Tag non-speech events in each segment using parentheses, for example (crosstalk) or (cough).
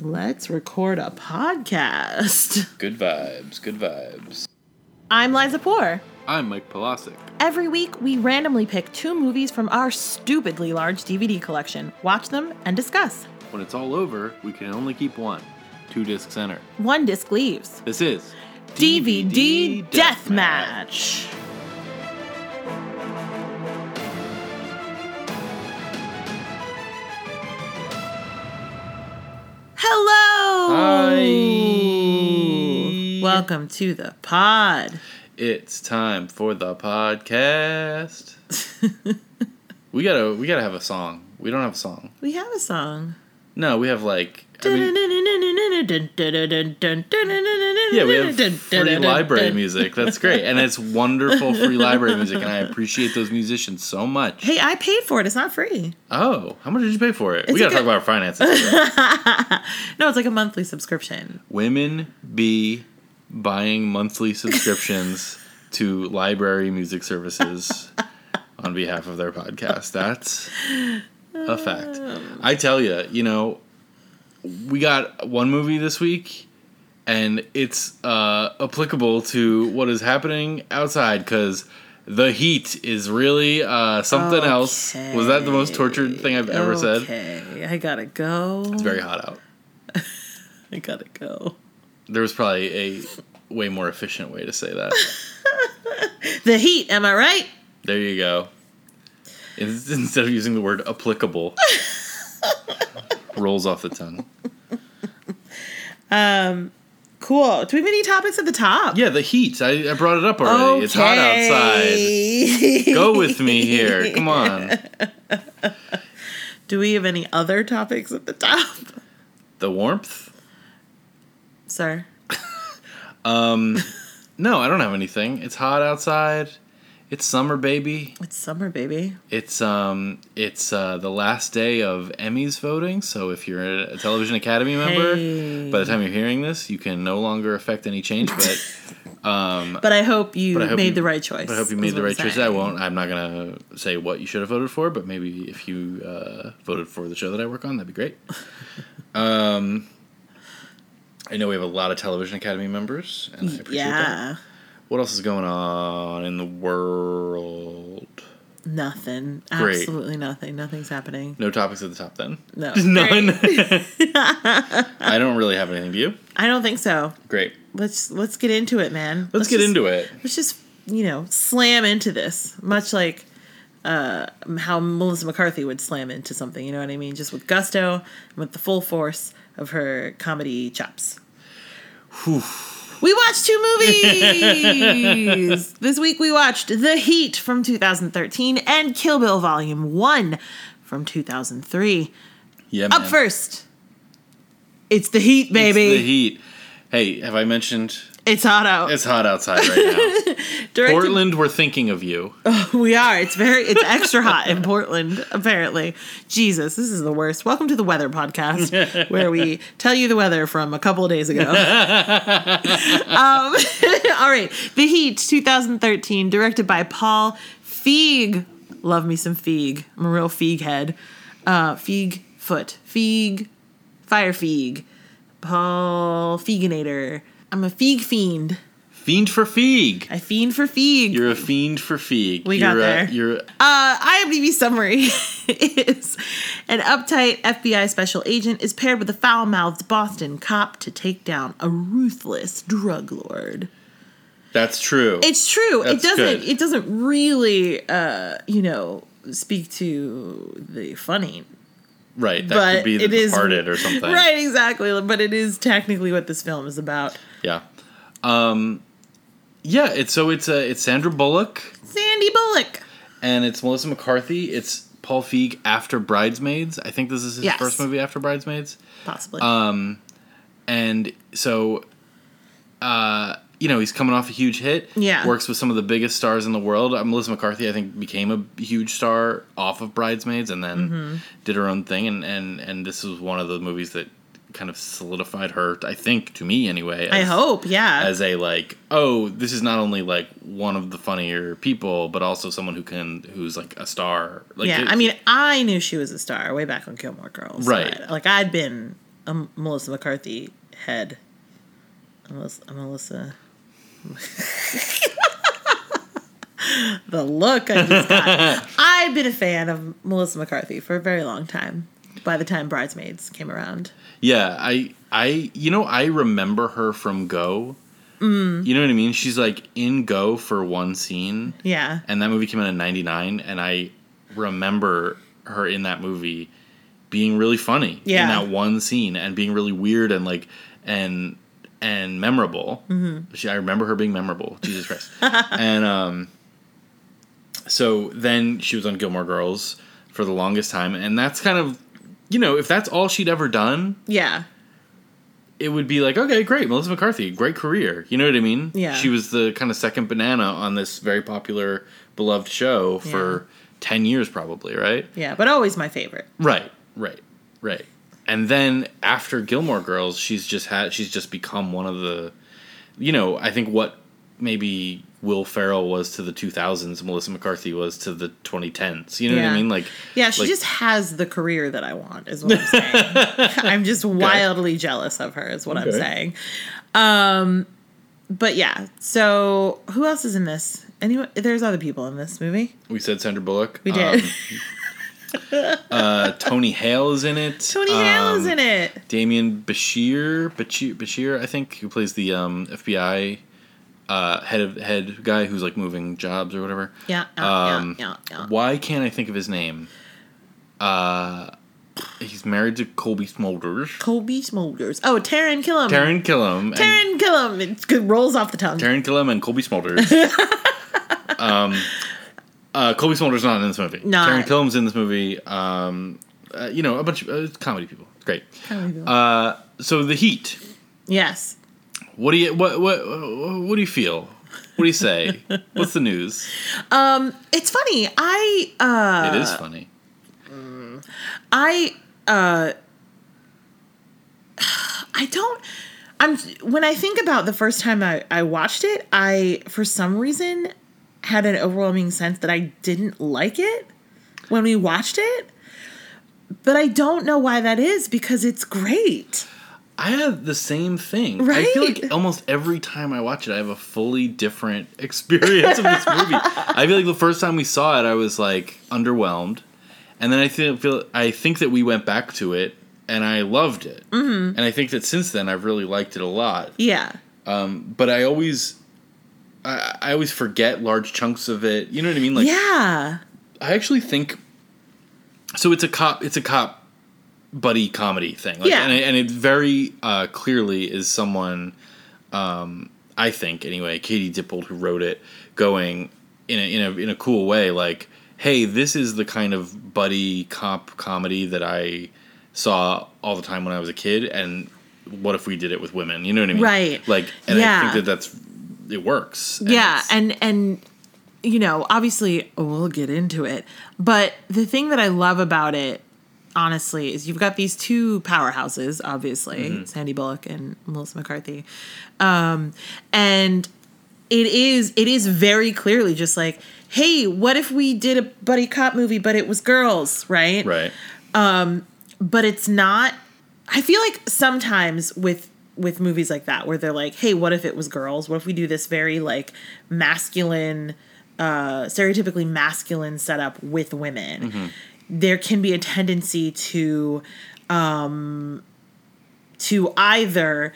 Let's record a podcast. Good vibes, good vibes. I'm Liza Poor. I'm Mike Polasic. Every week, we randomly pick two movies from our stupidly large DVD collection, watch them, and discuss. When it's all over, we can only keep one. Two discs enter. One disc leaves. This is DVD Deathmatch. Hello! Welcome to the pod. It's time for the podcast. (laughs) we gotta we gotta have a song. We don't have a song. We have a song. No, we have like I mean, yeah, we have free library music. That's great. And it's wonderful free library music and I appreciate those musicians so much. Hey, I paid for it. It's not free. Oh, how much did you pay for it? we gotta talk about our finances. (laughs) No, it's like a monthly subscription. Women be buying monthly subscriptions (laughs) to library music services on behalf of their podcast. That's a fact. I tell you, you know, we got one movie this week, and it's uh, applicable to what is happening outside because. The heat is really uh, something else. Was that the most tortured thing I've ever said? Okay, I gotta go. It's very hot out. (laughs) I gotta go. There was probably a way more efficient way to say that. (laughs) The heat, am I right? There you go. (laughs) Instead of using the word applicable, (laughs) rolls off the tongue. Um, cool. Do we have any topics at the top? Yeah, the heat. I, I brought it up already. It's hot outside. Go with me here. Come on. Do we have any other topics at the top? The warmth? Sir. No, I don't have anything. It's hot outside. It's summer, baby. It's summer, baby. It's um, it's uh, the last day of Emmys voting. So if you're a Television Academy member, Hey. by the time you're hearing this, you can no longer affect any change. But (laughs) um, But I hope you I hope made you- the right choice. I hope you made the right choice. I won't. I'm not gonna say what you should have voted for, but maybe if you uh, voted for the show that I work on, that'd be great. (laughs) um, I know we have a lot of Television Academy members, and I appreciate that. Yeah. What else is going on in the world? Nothing. Great. Absolutely nothing. Nothing's happening. No topics at the top then. No. (laughs) None. (laughs) (laughs) I don't really have anything. Do you? I don't think so. Great. Let's let's get into it, man. Let's, get just- into it. let's just you know slam into this much like uh how melissa mccarthy would slam into something you know what i mean just with gusto and with the full force of her comedy chops we watched two movies (laughs) this week we watched the heat from 2013 and kill bill volume 1 from 2003 Yeah. up man. first it's the heat It's baby the heat. Hey, have I mentioned it's hot out it's hot outside right now? (laughs) Directed- Portland, we're thinking of you. (laughs) We are. It's very. It's extra hot in Portland. Apparently, Jesus, this is the worst. Welcome to the weather podcast, (laughs) where we tell you the weather from a couple of days ago. um, all right, The Heat, 2013, directed by Paul Feig. Love me some Feig. I'm a real Feig head. Uh, Feig foot. Feig. Fire Feig. Paul Feiginator. I'm a Feig fiend. Fiend for Feig. I fiend for Feig. You're a fiend for Feig. We you're got a, there. You're Uh, IMDb summary (laughs) is an uptight FBI special agent is paired with a foul-mouthed Boston cop to take down a ruthless drug lord. that's true. It's true. That's it doesn't. good. It doesn't really, uh, you know, speak to the funny. Right. That but could be the it is Departed or something. Right. Exactly. But it is technically what this film is about. Yeah. Um. Yeah. It's so it's uh, it's Sandra Bullock Sandy Bullock. and it's Melissa McCarthy. It's Paul Feig after Bridesmaids. I think this is his Yes. first movie after Bridesmaids. Possibly. Um, and so, uh, you know, he's coming off a huge hit. Yeah. Works with some of the biggest stars in the world. Uh, Melissa McCarthy, I think, became a huge star off of Bridesmaids, and then Mm-hmm. did her own thing. And and and this was one of the movies that kind of solidified her. I think to me anyway. I hope. Yeah. As a like, oh, this is not only like one of the funnier people, but also someone who can, who's like a star. Like, yeah, it- I mean, I knew she was a star way back on Gilmore Girls. Right. but, Like I'd been a Melissa McCarthy head. Melissa. Melissa. (laughs) the look I just got. I've been a fan of Melissa McCarthy for a very long time. By the time Bridesmaids came around, Yeah, I I you know I remember her from Go. Mm. You know what I mean? She's like in Go for one scene, yeah, and that movie came out in '99, and I remember her in that movie being really funny Yeah. in that one scene and being really weird and like and and memorable. Mm-hmm. She, I remember her being memorable. Jesus Christ! (laughs) and um, so then she was on Gilmore Girls for the longest time, and that's kind of you know if that's all she'd ever done, yeah, it would be like, okay, great, Melissa McCarthy, great career. You know what I mean? Yeah. She was the kind of second banana on this very popular, beloved show for 10 years, probably, right? yeah. But always my favorite. Right, right, right. And then after Gilmore Girls, she's just had, she's just become one of the, you know, I think what maybe Will Ferrell was to the 2000s, Melissa McCarthy was to the 2010s. You know what I mean? Like, Yeah, she like- just has the career that I want, is what I'm (laughs) saying. (laughs) I'm just wildly jealous of her, is what I'm saying. Um, but yeah, so who else is in this? Anyone? There's other people in this movie. we said Sandra Bullock. We did. Um, (laughs) uh, Tony Hale is in it. Tony Hale is Um, in it. Damien Bashir, Bashir, Bashir, I think, who plays the um, FBI uh, head of head guy who's like moving jobs or whatever. Yeah, yeah, Um, yeah, yeah, yeah. Why can't I think of his name? Uh, he's married to Cobie Smulders. Cobie Smulders. Oh, Taran Killam. Taran Killam. Taran Killam. It rolls off the tongue. Taran Killam and Cobie Smulders. (laughs) um, uh, Cobie Smulders not in this movie. Not. Taran Killam's in this movie. Um, uh, you know, a bunch of uh, comedy people. Great. Comedy people. Uh, so the Heat. yes. What do you what what what do you feel? What do you say? What's the news? Um, it's funny. I uh, it is funny. I uh (sighs) I don't I'm when I think about the first time I, I watched it, I for some reason had an overwhelming sense that I didn't like it when we watched it. But I don't know why that is because it's great. I have the same thing. I feel like almost every time I watch it, I have a fully different (laughs) experience of this movie. I feel like the first time we saw it, I was like underwhelmed, and then I feel, feel I think that we went back to it and I loved it, mm-hmm. and I think that since then I've really liked it a lot. Yeah. Um, but I always, I, I always forget large chunks of it. You know what I mean? Like yeah. I actually think so. It's a cop. It's a cop buddy comedy thing. Like, Yeah. and it, and it very uh, clearly is someone. Um, I think anyway, Katie Dippold who wrote it, going in a in a in a cool way. Like, hey, this is the kind of buddy cop comedy that I saw all the time when I was a kid, and what if we did it with women? You know what I mean? Right. Like, and Yeah. I think that that's it works. And yeah and and you know obviously we'll get into it but the thing that i love about it honestly is you've got these two powerhouses obviously Mm-hmm. sandy bullock and melissa mccarthy um, and it is it is very clearly just like hey what if we did a buddy cop movie but it was girls right right. um, but it's not i feel like sometimes with with movies like that where they're like hey what if it was girls? What if we do this very like masculine uh stereotypically masculine setup with women? There can be a tendency to um to either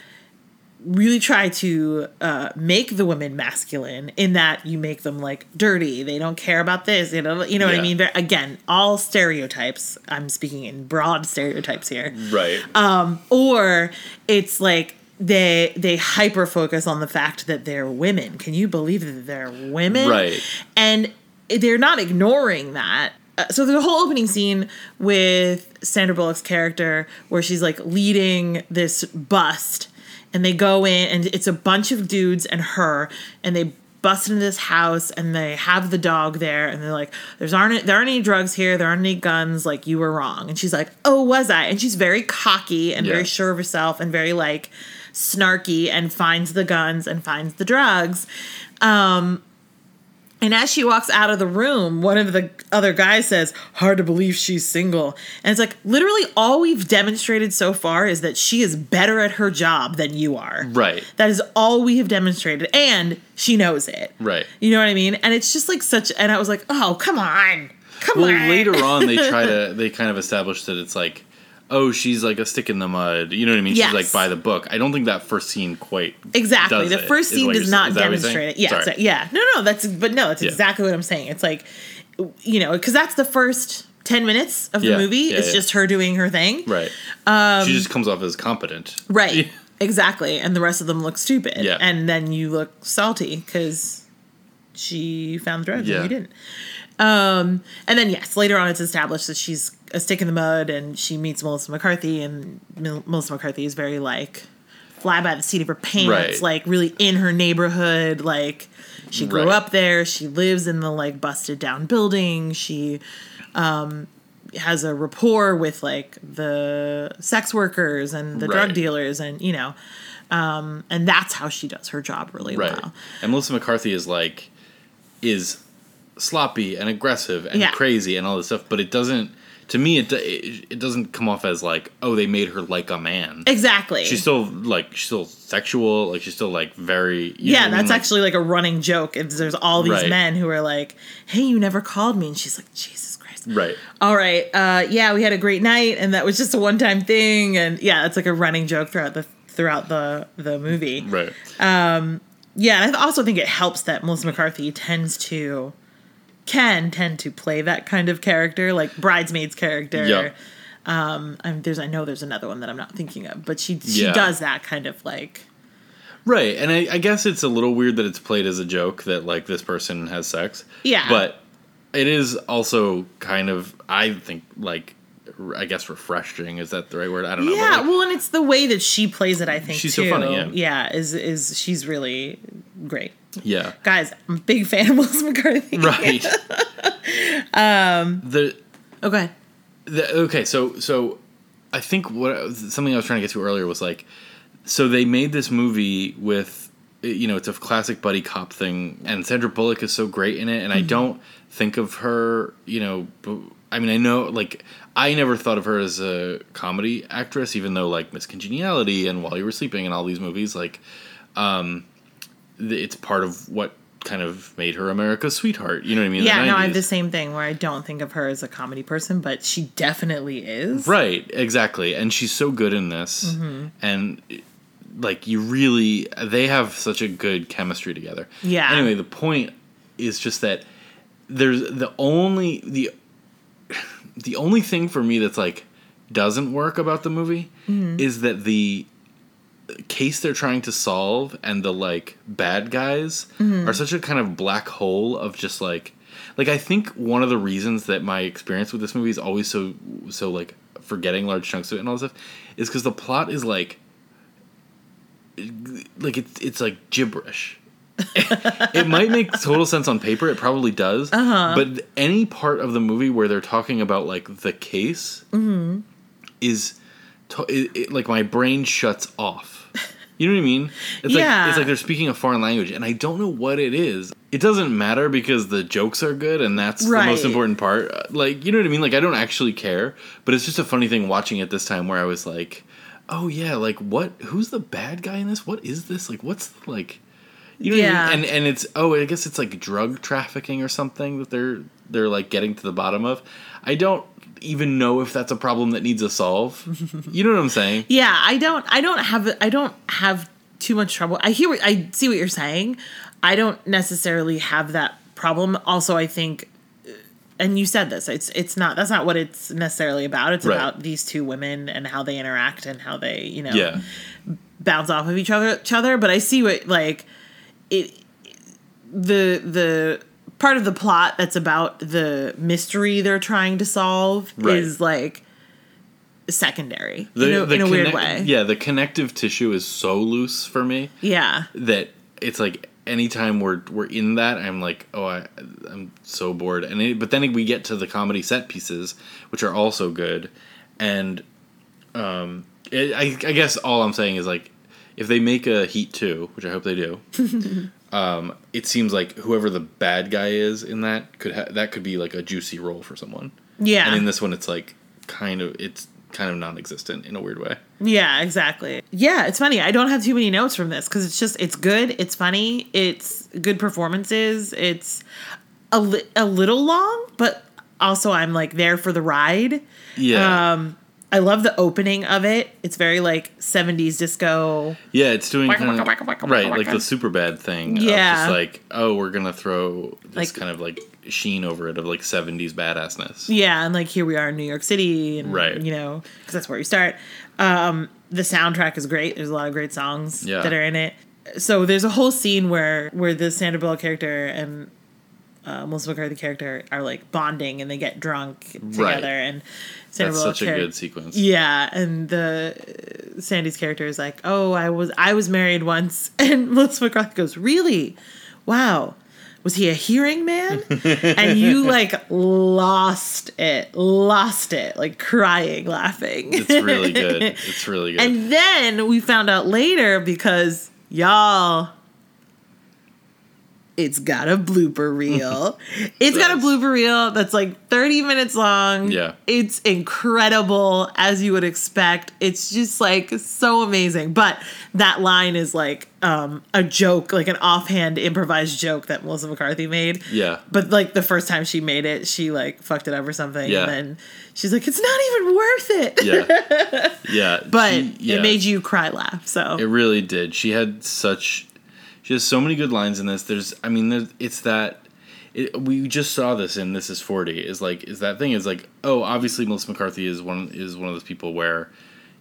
really try to uh, make the women masculine in that you make them like dirty. They don't care about this you know you know what i mean? They're- again all stereotypes. I'm speaking in broad stereotypes here. Right. um, or it's like they they hyper focus on the fact that they're women. Can you believe that they're women? Right. and they're not ignoring that. Uh, so there's a whole opening scene with Sandra Bullock's character where she's like leading this bust and they go in and it's a bunch of dudes and her and they bust into this house and they have the dog there and they're like there's aren't there aren't any drugs here there aren't any guns like you were wrong. And she's like oh was i? And she's very cocky and Yeah. very sure of herself and very like snarky and finds the guns and finds the drugs. Um And as she walks out of the room, one of the other guys says, Hard to believe she's single. And it's like, literally, all we've demonstrated so far is that she is better at her job than you are. Right. That is all we have demonstrated. And she knows it. Right. You know what I mean? And it's just like such, and I was like, Oh, come on. Come on. Well, on. later on, they try (laughs) to they kind of establish that it's like, oh, she's like a stick in the mud. You know what I mean? Yes. She's like by the book. I don't think that first scene quite Exactly. The first scene does not is that what you're demonstrate it. Yeah, so- yeah. No, no, that's but no, that's Yeah. exactly what I'm saying. It's like you know, because that's the first ten minutes of the Yeah, movie. yeah, it's yeah. just her doing her thing. Right. she just comes off as competent. Um, Right. (laughs) Exactly. And the rest of them look stupid. Yeah. And then you look salty because she found the drugs and you didn't. Um, and then yes, later on it's established that she's a stick in the mud and she meets Melissa McCarthy and Mel- Melissa McCarthy is very like fly by the seat of her pants, Right. like really in her neighborhood, like she grew Right. up there, she lives in the like busted down building, she um has a rapport with like the sex workers and the drug dealers and you know um and that's how she does her job really Right. well And Melissa McCarthy is like is sloppy and aggressive and Yeah. crazy and all this stuff, but it doesn't. To me, it, it it doesn't come off as like oh they made her like a man. exactly She's still like she's still sexual. Like she's still like very yeah what I mean? that's Like, actually like a running joke if there's all these Right. men who are like hey you never called me and she's like jesus christ right. all right uh yeah we had a great night and that was just a one-time thing and yeah it's like a running joke throughout the throughout the the movie Right. um Yeah, and I also think it helps that Melissa McCarthy tends to can tend to play that kind of character, like bridesmaid's character. Yeah. Um, I'm, there's I know there's another one that I'm not thinking of, but she she Yeah. does that kind of like Right, and I, I guess it's a little weird that it's played as a joke that like this person has sex. Yeah. but it is also kind of I think like I guess refreshing is that the right word? I don't know. yeah. like, well, and it's the way that she plays it. I think She's so funny, yeah. yeah, is is she's really great. Yeah, Guys, I'm a big fan of (laughs) Melissa McCarthy. right. (laughs) um, the Okay. The, okay, so so I think what something I was trying to get to earlier was like, so they made this movie with, you know, it's a classic buddy cop thing, and Sandra Bullock is so great in it, and I don't think of her, you know, I mean, I know like I never thought of her as a comedy actress, even though like Miss Congeniality and While You Were Sleeping and all these movies, like, um, it's part of what kind of made her America's sweetheart. You know what I mean? Yeah, no, I have the same thing where I don't think of her as a comedy person, but she definitely is. Right, exactly. And she's so good in this. Mm-hmm. And like you really they have such a good chemistry together. Yeah. Anyway, the point is just that there's the only the the only thing for me that's like doesn't work about the movie Mm-hmm. is that the case they're trying to solve and the like bad guys Mm-hmm. are such a kind of black hole of just like like I think one of the reasons that my experience with this movie is always so so like forgetting large chunks of it and all this stuff is because the plot is like like it's it's like gibberish. (laughs) it might make total sense on paper. It probably does. Uh-huh. But any part of the movie where they're talking about like the case is to- it, it- like my brain shuts off. You know what I mean? It's Yeah. like it's like they're speaking a foreign language, and I don't know what it is. It doesn't matter because the jokes are good, and that's the most important part. Like you know what I mean? Like I don't actually care, but it's just a funny thing watching it this time where I was like, oh yeah, like what? Who's the bad guy in this? What is this? Like what's the, like? You know Yeah. what I mean? And and it's oh I guess it's like drug trafficking or something that they're they're like getting to the bottom of. I don't even know if that's a problem that needs a solve. (laughs) you know what I'm saying? Yeah, I don't I don't have I don't have too much trouble. I hear what I see what you're saying. I don't necessarily have that problem. Also, I think uh, and you said this. It's it's not that's not what it's necessarily about. It's Right. about these two women and how they interact and how they, you know, Yeah. bounce off of each other each other, but I see what like it the the part of the plot that's about the mystery they're trying to solve Right. is like secondary The, in a, in a weird way. Yeah, the connective tissue is so loose for me Yeah. that it's like anytime we're we're in that, I'm like, oh, I I'm so bored. And it, but then we get to the comedy set pieces, which are also good, and um, it, I I guess all I'm saying is like, if they make a Heat two, which I hope they do, (laughs) um, it seems like whoever the bad guy is in that could ha- that could be like a juicy role for someone. Yeah. And in this one, it's like kind of it's kind of non-existent in a weird way. Yeah, exactly. Yeah, it's funny. I don't have too many notes from this because it's just it's good. It's funny. It's good performances. It's a li- a little long, but also I'm like there for the ride. Yeah. Um, I love the opening of it. It's very like 70s disco. Yeah, it's doing Waka, kind of, waka, waka, right, like the super bad thing. Yeah. just like, oh, we're gonna throw this Like- kind of like sheen over it of like seventies badassness. Yeah, and like here we are in New York City, and Right. you know, because that's where you start. Um, the soundtrack is great. There's a lot of great songs Yeah. that are in it. So there's a whole scene where where the Sandra Bullock character and uh, Melissa McCarthy character are like bonding, and they get drunk together, Right. and Sandra That's Bullock such a good sequence. Yeah, and the uh, Sandy's character is like, "Oh, I was I was married once," (laughs) and Melissa McCarthy goes, "Really? Wow." Was he a hearing man? (laughs) and you like lost it, lost it, like crying, laughing. It's really good. (laughs) It's really good. and then we found out later because y'all, it's got a blooper reel. (laughs) It's got a blooper reel that's like 30 minutes long. Yeah. It's incredible as you would expect. It's just like so amazing. But that line is like um, a joke, like an offhand improvised joke that Melissa McCarthy made. yeah. But like the first time she made it, she like fucked it up or something. Yeah. And then she's like, it's not even worth it. Yeah. (laughs) Yeah. But she- yeah. it made you cry laugh. So It really did. She had such. She has so many good lines in this. There's, I mean, there's, it's that. It, we just saw this in This Is Forty. Is like, is that thing? Is like, oh, obviously Melissa McCarthy is one is one of those people where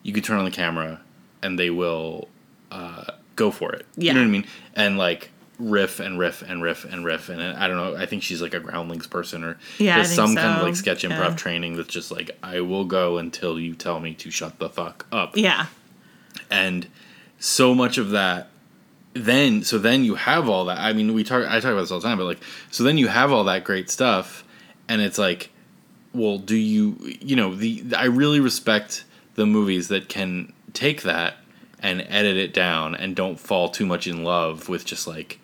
you could turn on the camera and they will uh, go for it. Yeah. You know what I mean? And like riff and riff and riff and riff and I don't know. I think she's like a groundlings person or Yeah, I does think some kind of like sketch improv Yeah. training that's just like I will go until you tell me to shut the fuck up yeah. and so much of that then so then you have all that i mean we talk i talk about this all the time but like so then you have all that great stuff and it's like well do you you know the i really respect the movies that can take that and edit it down and don't fall too much in love with just like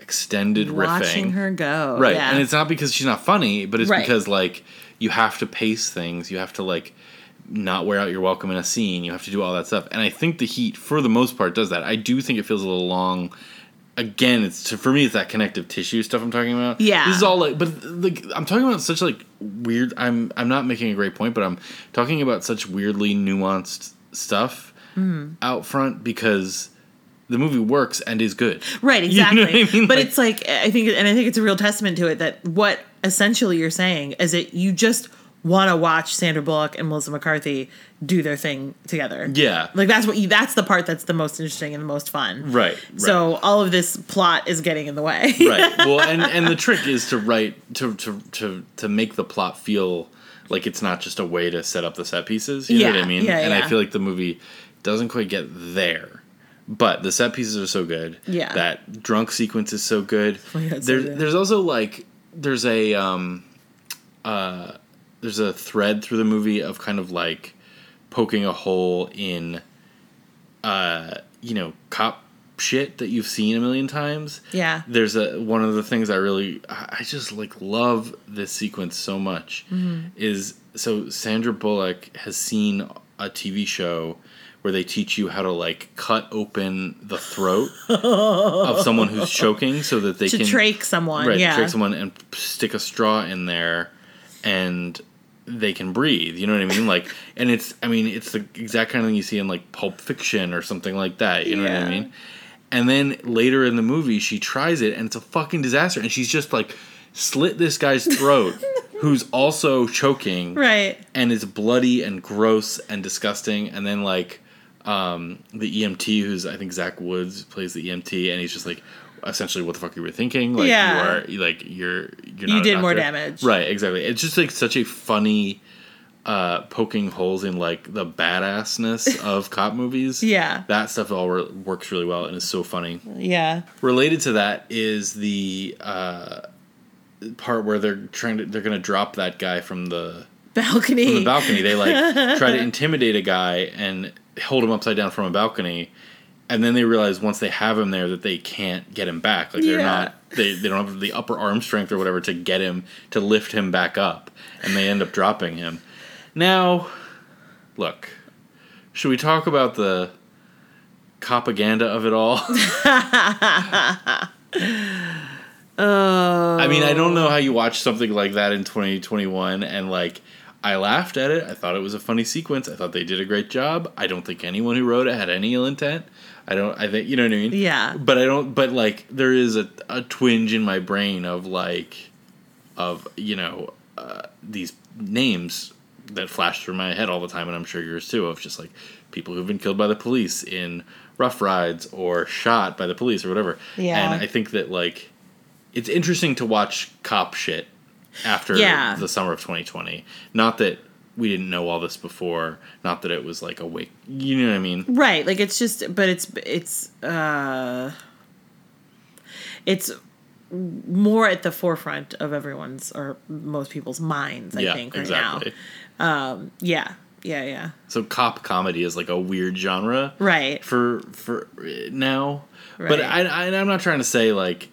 extended Watching riffing her go. right Yeah. and it's not because she's not funny but it's Right. because like you have to pace things you have to like not wear out your welcome in a scene you have to do all that stuff and i think the heat for the most part does that i do think it feels a little long again it's for me it's that connective tissue stuff i'm talking about Yeah. this is all like but like i'm talking about such like weird i'm i'm not making a great point but i'm talking about such weirdly nuanced stuff Mm-hmm. out front because the movie works and is good Right, (laughs) You know exactly. I mean? But Like- it's like I think, and I think it's a real testament to it that what essentially you're saying is that you just want to watch Sandra Bullock and Melissa McCarthy do their thing together. yeah Like that's what you. That's the part that's the most interesting and the most fun. right, right. So all of this plot is getting in the way. right. Well, (laughs) and and the trick is to write to to to to make the plot feel like it's not just a way to set up the set pieces. You know what Yeah, I mean? yeah, and I feel like the movie doesn't quite get there. But the set pieces are so good. Yeah. That drunk sequence is so good. Oh my God, so good. there's also like there's a um uh there's a thread through the movie of kind of like poking a hole in uh you know cop shit that you've seen a million times Yeah. there's a one of the things I really I just like love this sequence so much is so Sandra Bullock has seen a TV show where they teach you how to like cut open the throat of (laughs) someone who's choking so that they To can trach someone. right yeah. trick someone and stick a straw in there and they can breathe you know what i mean like and it's i mean it's the exact kind of thing you see in like pulp fiction or something like that you know what i mean and then later in the movie she tries it and it's a fucking disaster and she's just like slit this guy's throat (laughs) who's also choking Right. and it's bloody and gross and disgusting. And then like um, the EMT, who's I think Zach Woods plays the EMT, and he's just like, essentially, what the fuck you were thinking? Like Yeah. you are like you're you're You did more damage. right? Exactly. It's just like such a funny. Uh, poking holes in like the badassness (laughs) of cop movies. Yeah. that stuff all wor- works really well and is so funny. Yeah. Related to that is the uh, part where they're trying to they're gonna drop that guy from the Balcony. from the balcony. They like (laughs) try to intimidate a guy and hold him upside down from a balcony, and then they realize once they have him there that they can't get him back. Like they're Yeah. not they they don't have the upper arm strength or whatever to get him to lift him back up, and they end up dropping him. Now, look, should we talk about the propaganda of it all? Oh. (laughs) I mean, I don't know how you watch something like that in 2021 and like I laughed at it. I thought it was a funny sequence. I thought they did a great job. I don't think anyone who wrote it had any ill intent. I don't I think you know what I mean? Yeah. But I don't but like there is a a twinge in my brain of like of, you know, uh, these names that flash through my head all the time and I'm sure yours too of just like people who've been killed by the police in rough rides or shot by the police or whatever. Yeah. And I think that like it's interesting to watch cop shit after Yeah. the summer of 2020. Not that we didn't know all this before. Not that it was like a wake. You know what I mean? Right, like it's just, but it's it's uh, it's more at the forefront of everyone's or most people's minds. I yeah, think right exactly. now. Um, yeah, yeah, yeah. So cop comedy is like a weird genre Right. for for now. But I, I I'm not trying to say like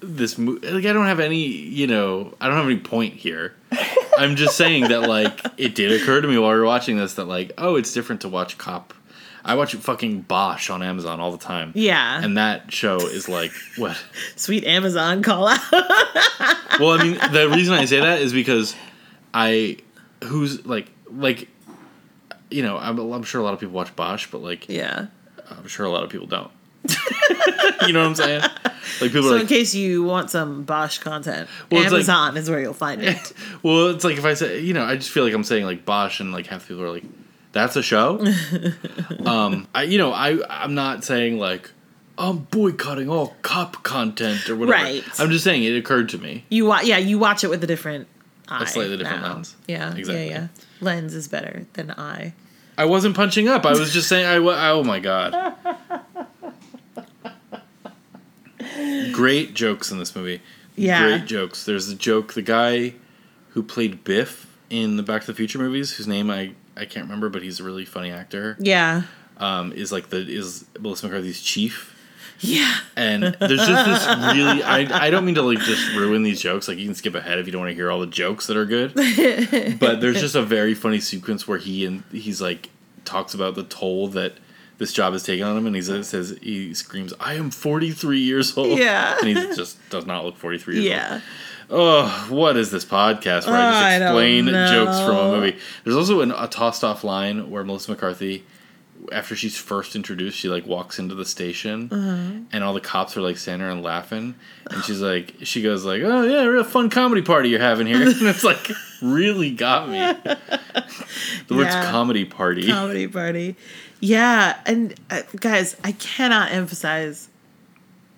this mo- like I don't have any you know I don't have any point here. (laughs) I'm just saying that like it did occur to me while we were watching this that like oh it's different to watch cop. I watch fucking Bosch on Amazon all the time. Yeah. And that show is like what? Sweet Amazon call out. (laughs) Well, I mean, the reason I say that is because I who's like like you know, I'm, I'm sure a lot of people watch Bosch, but like yeah. I'm sure a lot of people don't. (laughs) you know what I'm saying? Like people So are in case you want some Bosch content, Well, it's like- Amazon is where you'll find it. (laughs) well, it's like if I say, you know, I just feel like I'm saying like Bosch, and like half the people are like, that's a show. (laughs) um, I, you know, I, I'm not saying like I'm boycotting all cop content or whatever. Right. I'm just saying it occurred to me. You wa- yeah, you watch it with a different eye. a slightly different now. lens. Yeah, Exactly. yeah, yeah. Lens is better than eye. I wasn't punching up. I was just saying. I oh my god. Great jokes in this movie. Yeah. Great jokes. There's a joke. The guy who played Biff in the Back to the Future movies, whose name I I can't remember, but he's a really funny actor. Yeah. Um, is like the is Melissa McCarthy's chief. Yeah. And there's just this really I, I don't mean to like just ruin these jokes. Like you can skip ahead if you don't want to hear all the jokes that are good. (laughs) but there's just a very funny sequence where he and he's like talks about the toll that this job is taken on him and he says, he screams, I am 43 years old. Yeah. And he just does not look 43 years old. Yeah. Oh, what is this podcast where I Oh, I just explain jokes from a movie? There's also an, a tossed off line where Melissa McCarthy, after she's first introduced, she like walks into the station Uh-huh. and all the cops are like standing and laughing, and she's like, she goes like, "Oh yeah, real fun comedy party you're having here," (laughs) and it's like really got me. (laughs) the words comedy party. Comedy party. Yeah, and uh, guys, I cannot emphasize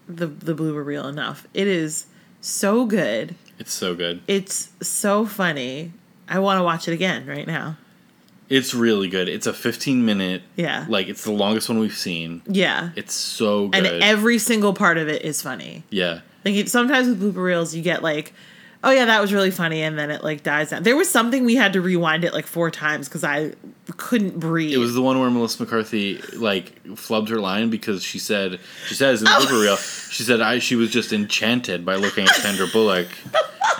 the the blooper reel enough. It is so good. It's so good. It's so funny. I want to watch it again right now. It's really good. It's a 15 minute. Yeah. Like it's the longest one we've seen. Yeah. It's so good. And every single part of it is funny. yeah. Like sometimes with blooper reels, you get like, oh yeah, that was really funny, and then it like dies down. There was something we had to rewind it like four times because I couldn't breathe. It was the one where Melissa McCarthy like flubbed her line because she said she says in Oh. the blooper reel she said I she was just enchanted by looking at Sandra Bullock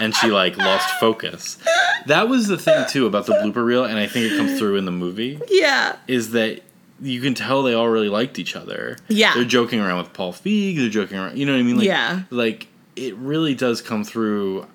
and she like lost focus. That was the thing too about the blooper reel, and I think it comes through in the movie yeah, is that you can tell they all really liked each other. Yeah. they're joking around with Paul Feig. They're joking around. You know what I mean? Like, Yeah. like it really does come through.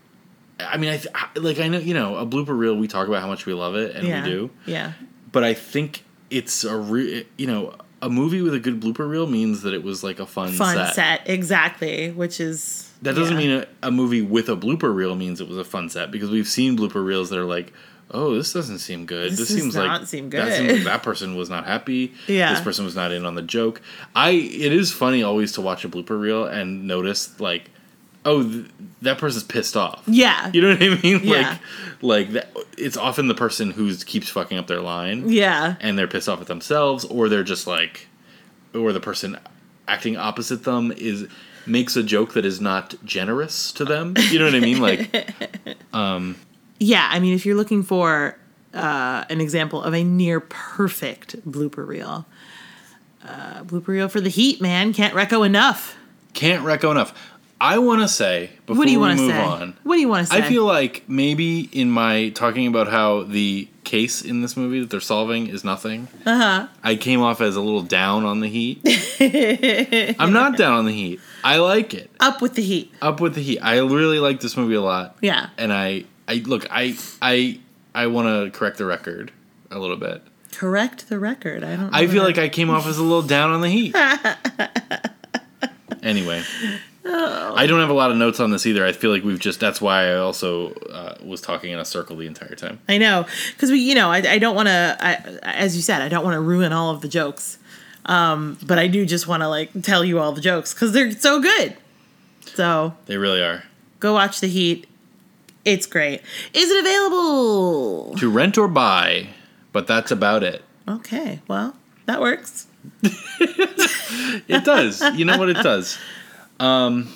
I mean, I th- I- like I know you know a blooper reel. We talk about how much we love it, and yeah, we do Yeah, but I think it's a re- you know a movie with a good blooper reel means that it was like a fun, fun set. set. exactly. Which is That doesn't yeah. mean a, a movie with a blooper reel means it was a fun set because we've seen blooper reels that are like, oh, this doesn't seem good. This This, does seems not like seem That, seems like that person was not happy. Yeah. this person was not in on the joke. I it is funny always to watch a blooper reel and notice like, oh, th- that person's pissed off. yeah, You know what I mean? Yeah. Like, like that, it's often the person who keeps fucking up their line yeah, and they're pissed off at themselves or they're just like or the person acting opposite them is makes a joke that is not generous to them you know what i mean like (laughs) um, yeah. I mean, if you're looking for uh, an example of a near perfect blooper reel, uh, uh, blooper reel for the Heat, man. Can't reco enough. Can't reco enough. I want to say before What do you we move say? on. What do you want to say? I feel like maybe in my talking about how the case in this movie that they're solving is nothing. Uh Uh-huh. I came off as a little down on the heat. (laughs) I'm not down on the heat. I like it. up with the Heat. Up with the heat. I really like this movie a lot. Yeah. And I, I look, I, I, I want to correct the record a little bit. Correct the record. I don't. I feel that- like I came off as a little down on the heat. (laughs) anyway, I don't have a lot of notes on this either. I feel like we've just that's why I also uh, was talking in a circle the entire time. I know because we, you know, I, I don't want to. I, as you said, I don't want to ruin all of the jokes. Um, but I do just want to like tell you all the jokes because they're so good. So They really are. go watch the Heat. It's great. Is it available? To rent or buy, but that's about it. Okay, well that works. (laughs) It does. you know what it does. (laughs) Um,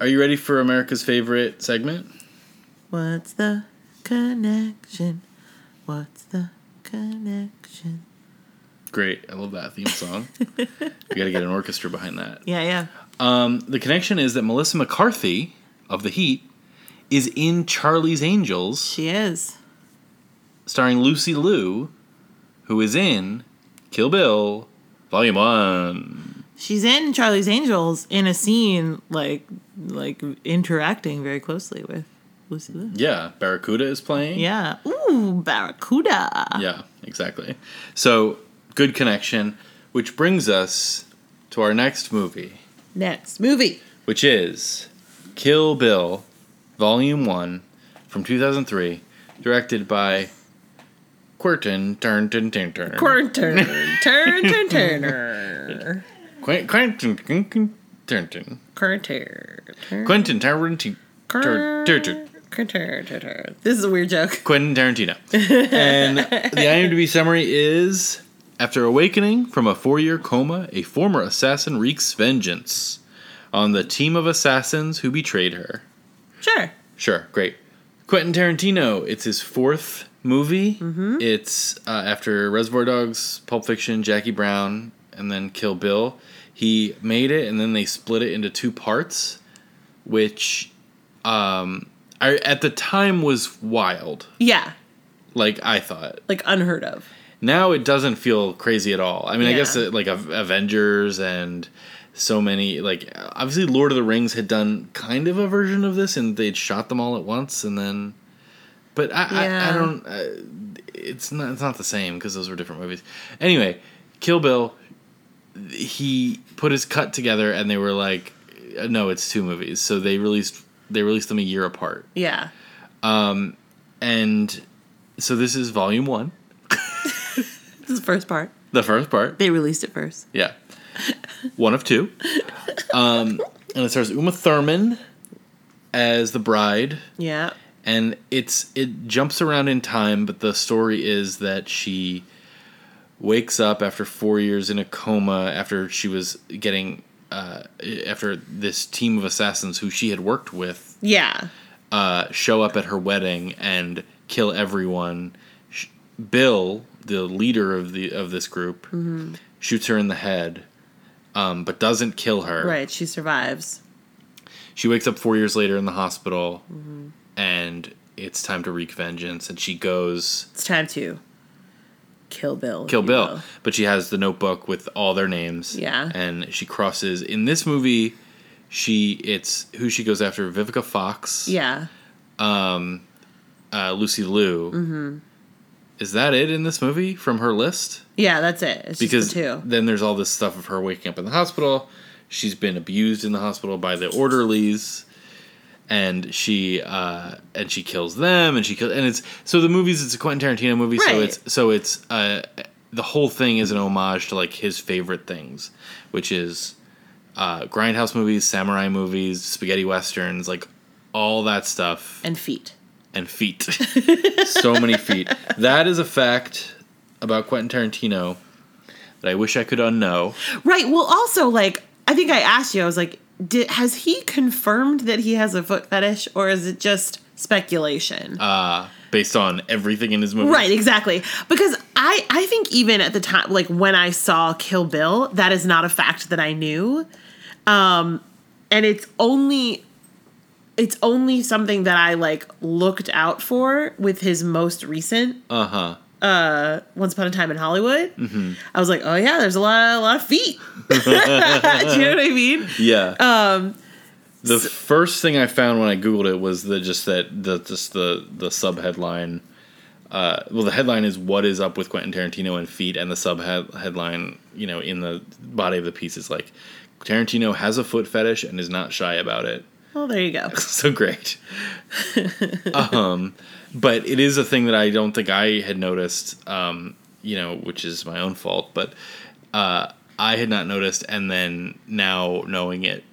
are you ready for America's favorite segment? What's the connection? What's the connection? Great. I love that theme song. (laughs) we got to get an orchestra behind that. Yeah, yeah. Um, the connection is that Melissa McCarthy of The Heat is in Charlie's Angels, She is. starring Lucy Liu, who is in Kill Bill Volume 1. She's in Charlie's Angels in a scene like like interacting very closely with Lucy Liu. Yeah, Barracuda is playing. Yeah. Ooh, Barracuda. Yeah, exactly. So, good connection, which brings us to our next movie, Next movie. which is Kill Bill Volume 1 from 2003, directed by Quentin Turn-Turn Turner. Turn, turn, turn, turn, turner. (laughs) Quen- Quentin Quentin Tarantino. Quentin. Quentin Tarantino. Tar- tar- tar- This is a weird joke. Quentin Tarantino. and the IMDb summary is After awakening from a four year coma, a former assassin wreaks vengeance on the team of assassins who betrayed her. Sure. Sure, great. Quentin Tarantino, it's his fourth movie. It's uh, after Reservoir Dogs, Pulp Fiction, Jackie Brown, and then Kill Bill. He made it and then they split it into two parts, which um, I, at the time was wild. Yeah. Like I thought. Like unheard of. Now it doesn't feel crazy at all. I mean, I guess uh, like Avengers and so many like obviously Lord of the Rings had done kind of a version of this, and they'd shot them all at once, and then. But I, I, I don't. Uh, it's not. It's not the same because those were different movies. Anyway, Kill Bill. He put his cut together, and they were like, uh, "No, it's two movies." So they released. They released them a year apart, Yeah. um and so this is volume one, This is the first part. the first part. They released it first. Yeah. One of two. Um, and it stars Uma Thurman as the bride. Yeah. And it's it jumps around in time, but the story is that she wakes up after four years in a coma after she was getting uh, after this team of assassins who she had worked with Yeah. uh, show up at her wedding and kill everyone. Bill, the leader of the of this group, shoots her in the head, um, but doesn't kill her. Right. She survives. She wakes up four years later in the hospital, and it's time to wreak vengeance. And she goes It's time to kill Bill. kill Bill, will. but she has the notebook with all their names. Yeah. and she crosses in this movie. She it's who she goes after Vivica Fox. Yeah. uh, Lucy Liu. Mm-hmm. Is that it in this movie from her list? Yeah, that's it. It's Because the then there's all this stuff of her waking up in the hospital. She's been abused in the hospital by the orderlies, and she uh, and she kills them, and she kills, and it's so the movies. It's a Quentin Tarantino movie, so it's so it's uh, the whole thing is an homage to like his favorite things, which is uh, grindhouse movies, samurai movies, spaghetti westerns, like all that stuff And feet. and feet. (laughs) so many feet. That is a fact about Quentin Tarantino that I wish I could unknow. Right. Well, also, like, I think I asked you, I was like, did, has he confirmed that he has a foot fetish or is it just speculation? Uh, based on everything in his movie. right, exactly. Because I I think even at the time, like when I saw Kill Bill, that is not a fact that I knew, um, and it's only it's only something that I like looked out for with his most recent Uh huh. Uh Once Upon a Time in Hollywood. Mm-hmm. I was like, oh yeah, there's a lot a lot of feet. (laughs) (laughs) Do you know what I mean? Yeah. Um, the first thing I found when I googled it was the just that the just the the sub headline. Uh, well, the headline is "What is up with Quentin Tarantino and feet," and the sub headline, you know, in the body of the piece is like, "Tarantino has a foot fetish and is not shy about it." well, there you go. (laughs) so great. um, but it is a thing that I don't think I had noticed, um, you know, which is my own fault. But uh, I had not noticed, and then now knowing it,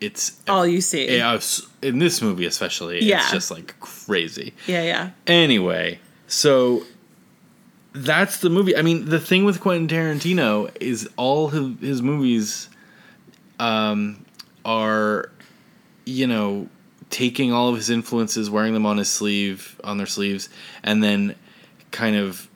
it's All you see. yeah, in this movie especially. Yeah. It's just like crazy. yeah, yeah. Anyway, so that's the movie. I mean, the thing with Quentin Tarantino is all his, his movies um, are, you know, taking all of his influences, wearing them on his sleeve, on their sleeves, and then kind of,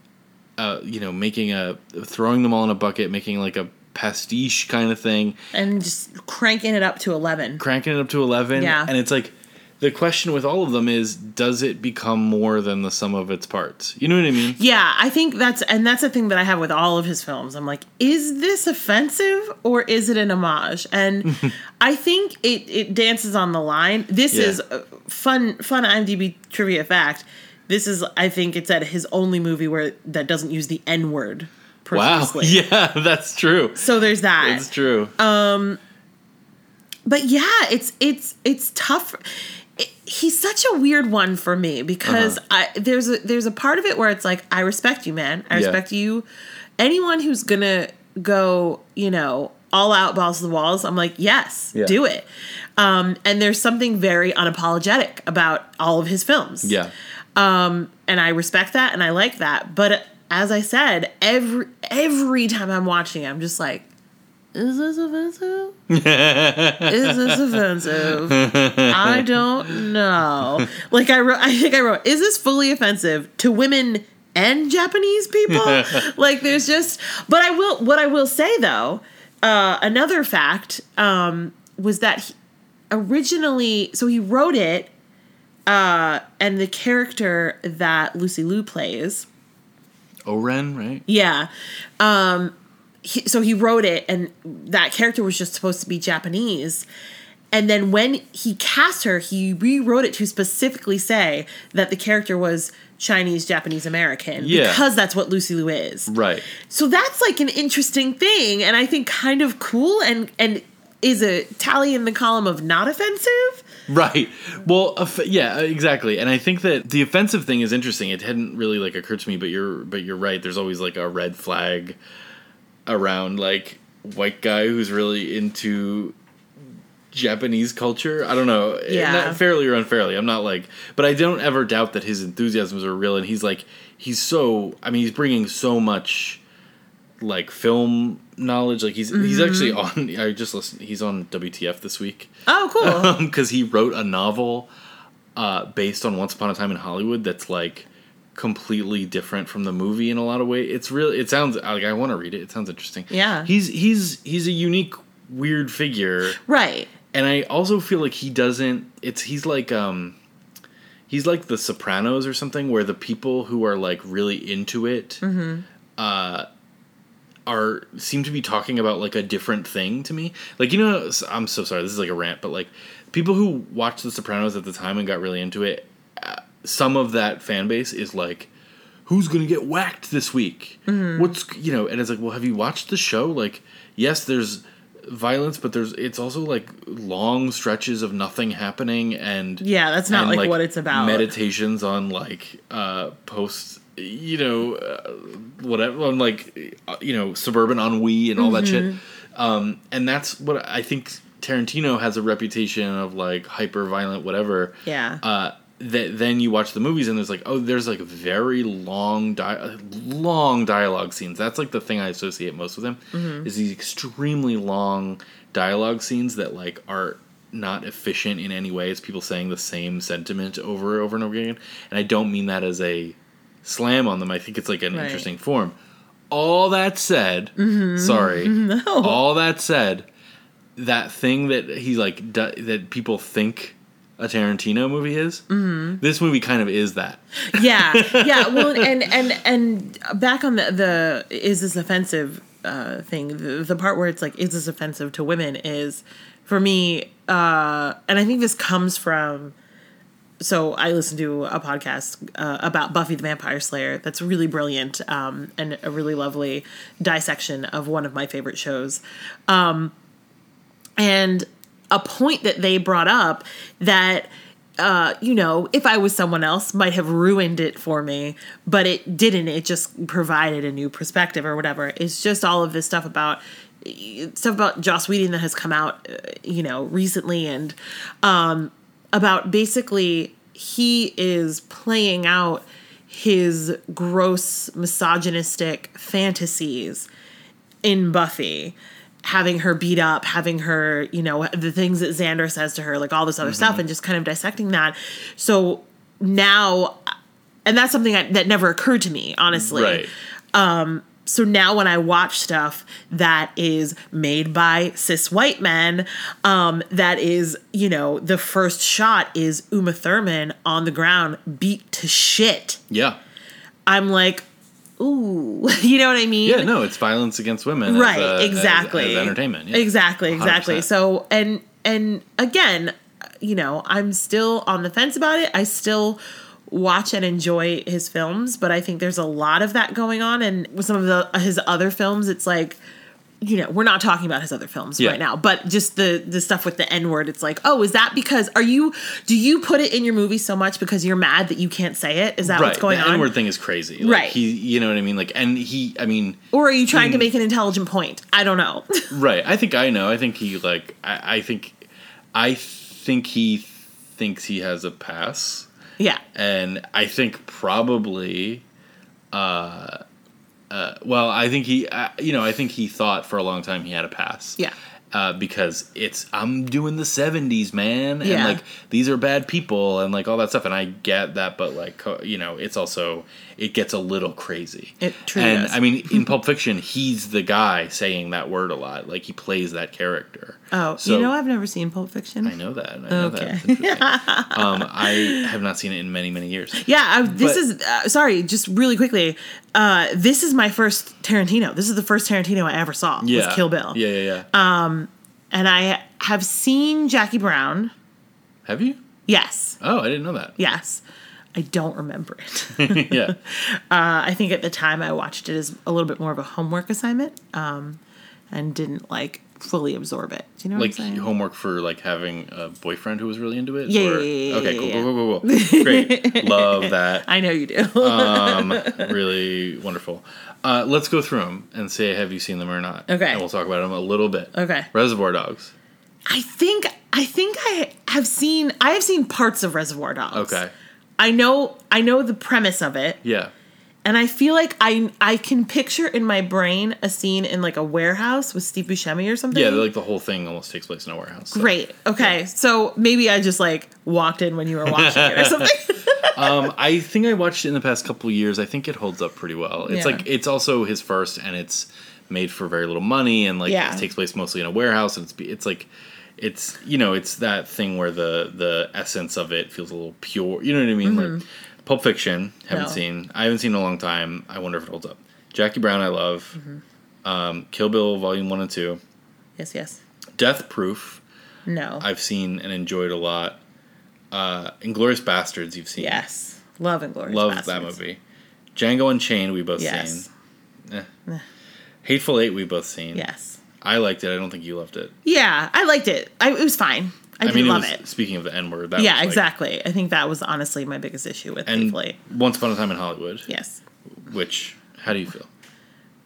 uh, you know, making a throwing them all in a bucket, making like a pastiche kind of thing, And just cranking it up to eleven. cranking it up to 11 Yeah. and it's like the question with all of them is does it become more than the sum of its parts you know what i mean Yeah, I think that's and that's the thing that I have with all of his films. I'm like, is this offensive or is it an homage? And (laughs) I think it it dances on the line. This Yeah. is fun fun IMDb trivia fact. This is I think it's at his only movie where that doesn't use the N word wow (laughs) yeah that's true So there's that. it's true um but yeah, it's it's it's tough. He's such a weird one for me because I there's a there's a part of it where it's like I respect you, man. I Yeah. respect you. Anyone who's gonna go, you know, all out balls to the walls, I'm like, yes, Yeah. do it. Um, and there's something very unapologetic about all of his films. yeah Um, and I respect that and I like that. But as I said, every every time I'm watching, it, I'm just like, is this offensive? (laughs) is this offensive? I don't know. Like I wrote, I think I wrote, is this fully offensive to women and Japanese people? (laughs) like there's just, but I will. What I will say though, uh, another fact um, was that he, originally, so he wrote it, uh, and the character that Lucy Liu plays. O-Ren right Yeah. Um he, so he wrote it and that character was just supposed to be Japanese. And then when he cast her, he rewrote it to specifically say that the character was Chinese Japanese American Yeah. because that's what Lucy Liu is. right So that's like an interesting thing and I think kind of cool and and is a tally in the column of not offensive. right well yeah exactly and i think that the offensive thing is interesting it hadn't really like occurred to me but you're but you're right there's always like a red flag around like white guy who's really into Japanese culture. I don't know, Yeah. not fairly or unfairly. I'm not like, but I don't ever doubt that his enthusiasms are real, and he's like, he's so. I mean, he's bringing so much like film knowledge. Like he's he's actually on. I just listened. He's on WTF this week Oh, cool. (laughs) because he wrote a novel uh, based on Once Upon a Time in Hollywood that's like completely different from the movie in a lot of ways. It's really it sounds like I want to read it. It sounds interesting. Yeah. He's he's he's a unique weird figure right. and I also feel like he doesn't it's he's like um he's like the Sopranos or something where the people who are like really into it uh are seem to be talking about like a different thing to me. Like you know I'm so sorry this is like a rant but like people who watched the Sopranos at the time and got really into it uh, some of that fan base is like who's going to get whacked this week? What's you know and it's like well have you watched the show? Like yes there's violence but there's it's also like long stretches of nothing happening and Yeah, that's not and, like, what it's about. meditations on like uh post you know uh, whatever on like uh, you know suburban ennui and all that shit Mm-hmm. um and that's what i think tarantino has a reputation of like hyper violent whatever Yeah. uh that then you watch the movies and there's like oh there's like very long di- long dialogue scenes that's like the thing i associate most with him Mm-hmm. is these extremely long dialogue scenes that like are not efficient in any way it's people saying the same sentiment over and over and over again and i don't mean that as a slam on them. I think it's like an Right. interesting form. All that said, sorry. (laughs) No. All that said, that thing that he like that people think a Tarantino movie is, this movie kind of is that. (laughs) yeah yeah well (laughs) and and and back on the the is this offensive uh thing the, the part where it's like is this offensive to women is for me uh and i think this comes from so i listened to a podcast uh, about buffy the vampire slayer that's really brilliant um and a really lovely dissection of one of my favorite shows um and a point that they brought up that uh, you know, if I was someone else, might have ruined it for me, but it didn't. It just provided a new perspective or whatever. It's just all of this stuff about stuff about Joss Whedon that has come out, uh, you know, recently, and um, about basically he is playing out his gross misogynistic fantasies in Buffy, having her beat up, having her, you know, the things that Xander says to her, like all this other stuff, and just kind of dissecting that. So now, and that's something I, that never occurred to me, honestly. Right. So now when I watch stuff that is made by cis white men, um, that is, you know, the first shot is Uma Thurman on the ground, beat to shit. Yeah. I'm like, ooh, (laughs) you know what I mean? Yeah, no, it's violence against women. as right as- exactly As, entertainment. Yeah. exactly exactly 100%. so and and again you know i'm still on the fence about it i still watch and enjoy his films but i think there's a lot of that going on and with some of the his other films it's like you know we're not talking about his other films Yeah. right now but just the the stuff with the n word it's like oh is that because are you do you put it in your movie so much because you're mad that you can't say it is that right. what's going the on The N-word thing is crazy. Like, Right. He, you know what I mean? Like, and he, I mean, or are you trying to make an intelligent point i don't know (laughs) right. I think I know. I think he, like, I, I think, I think he thinks he has a pass. yeah and I think probably, uh, uh, well, I think he, uh, you know, I think he thought for a long time he had a pass. Yeah. Uh, because it's I'm doing the '70s, man, and Yeah. like these are bad people, and like all that stuff, and I get that, but like you know, it's also it gets a little crazy. It truly and does. I mean, in (laughs) Pulp Fiction, he's the guy saying that word a lot, like he plays that character. Oh So- you know i've never seen pulp fiction I know that. I know Okay. that. (laughs) Um, I have not seen it in many, many years. Yeah, I, this But- is uh, sorry. Just really quickly, uh, this is my first Tarantino. This is the first Tarantino I ever saw. Yeah, was Kill Bill. Yeah, yeah, yeah. Um, and I have seen Jackie Brown. Have you? Yes, Oh, I didn't know that. yes. I don't remember it. (laughs) yeah. (laughs) uh, I think at the time I watched it as a little bit more of a homework assignment, um, and didn't like fully absorb it. Do you know Like what I'm saying? homework for like having a boyfriend who was really into it? Yeah, Or- yeah, yeah, Okay, cool, yeah. cool, cool, cool, cool. Great. (laughs) Love that. I know you do. Um, (laughs) really wonderful. Uh, let's go through them and say, have you seen them or not? Okay. And we'll talk about them a little bit. okay. Reservoir Dogs. I think I think I have seen I have seen parts of Reservoir Dogs. Okay. I know I know the premise of it, Yeah. And I feel like I I can picture in my brain a scene in like a warehouse with Steve Buscemi or something. Yeah, like the whole thing almost takes place in a warehouse. so. Great. Okay. So maybe I just like walked in when you were (laughs) watching it or something. (laughs) Um, I think I watched it in the past couple of years. I think it holds up pretty well. It's Yeah. like it's also his first, and it's made for very little money, and like Yeah. it takes place mostly in a warehouse. And it's it's like it's you know it's that thing where the the essence of it feels a little pure. You know what I mean? Like Pulp Fiction, haven't No. seen. I haven't seen in a long time. I wonder if it holds up. Jackie Brown, I love. Um, Kill Bill Volume One and Two. yes. Yes. Death Proof. No. I've seen and enjoyed a lot. Uh, Inglourious Basterds. You've seen. yes. Love and Glorious Love Bastards. that movie. Django Unchained, we both Yes. seen. Eh. Hateful Eight, we both seen. Yes. I liked it. I don't think you loved it. Yeah, I liked it. I, it was fine. I, I, mean, love it was, it. Speaking of the N word, that Yeah, like- exactly. I think that was honestly my biggest issue with And Eight. Once Upon a Time in Hollywood. Yes. Which, how do you feel?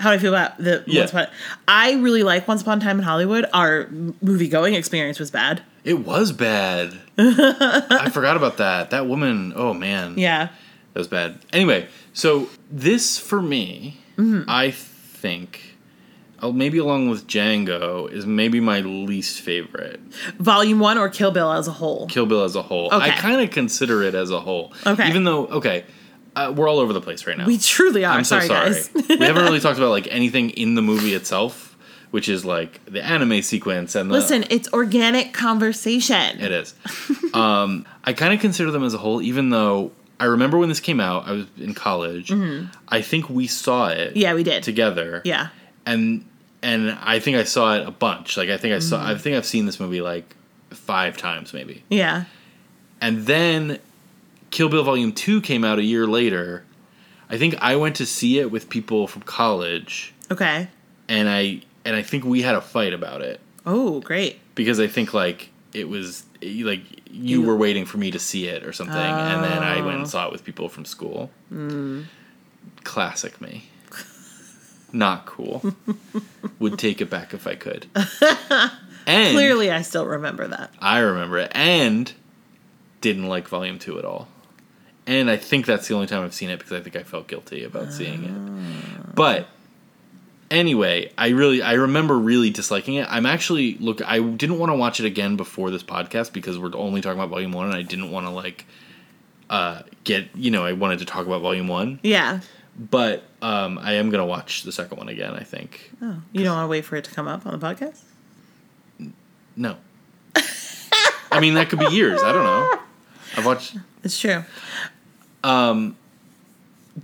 How do I feel about the Yeah. Once Upon? I really like Once Upon a Time in Hollywood. Our movie going experience was bad. It was bad. (laughs) I forgot about that. That woman. Oh man. Yeah. That was bad. Anyway, so this for me, Mm-hmm. I think, maybe along with Django, is maybe my least favorite. Volume one or Kill Bill as a whole. Kill Bill as a whole. Okay. I kind of consider it as a whole. Okay. Even though, okay, uh, we're all over the place right now. We truly are. I'm so sorry, sorry. we haven't really (laughs) talked about like anything in the movie itself, which is like the anime sequence and the Listen, it's organic conversation. It is. (laughs) um, I kind of consider them as a whole, even though I remember when this came out. I was in college. I think we saw it. Mm-hmm. Yeah, we did. together. Yeah. and and I think I saw it a bunch. Like I think I saw. Mm-hmm. I think I've seen this movie like five times maybe. Yeah. And then Kill Bill Volume 2 came out a year later. I think I went to see it with people from college Okay. and I and I think we had a fight about it Oh, great. because I think like it was like you were waiting for me to see it or something and then I went Oh. and saw it with people from school. Classic me. Not cool. (laughs) Would take it back if I could. (laughs) And Clearly, I still remember that. I remember it and didn't like volume 2 at all. And I think that's the only time I've seen it because I think I felt guilty about seeing it. But anyway, I really I remember really disliking it. I'm actually look I didn't want to watch it again before this podcast because we're only talking about volume 1 and I didn't want to like uh get, you know, I wanted to talk about volume 1, Yeah. But um I am going to watch the second one again, I think. Oh, you don't want to wait for it to come up on the podcast? No. I mean, that could be years. I don't know. I've watched It's true. Um,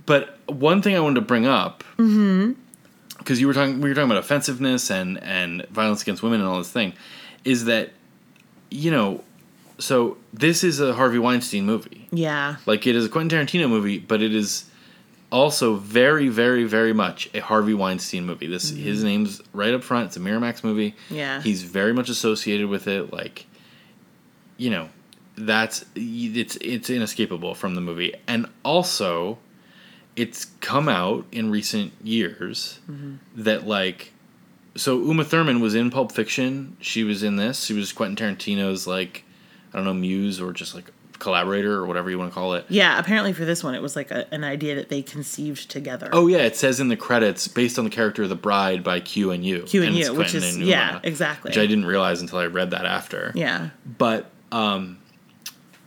But one thing I wanted to bring up, because you were talking, we were talking about offensiveness and and violence against women and all this thing, is that you know, so this is a Harvey Weinstein movie. Yeah. Like it is a Quentin Tarantino movie, but it is also very, very, very much a Harvey Weinstein movie. This mm-hmm. his name's right up front. It's a Miramax movie. Yeah. he's very much associated with it. Like, you know, that's it's it's inescapable from the movie, and also, it's come out in recent years mm-hmm. that like. So Uma Thurman was in Pulp Fiction. She was in this. She was Quentin Tarantino's like, I don't know, muse or just like collaborator or whatever you want to call it. Yeah, apparently for this one, it was like a, an idea that they conceived together. Oh yeah, it says in the credits based on the character of the bride by Q and U. Q and it's U, which is and yeah, Uma, exactly. Which I didn't realize until I read that after. Yeah, But um,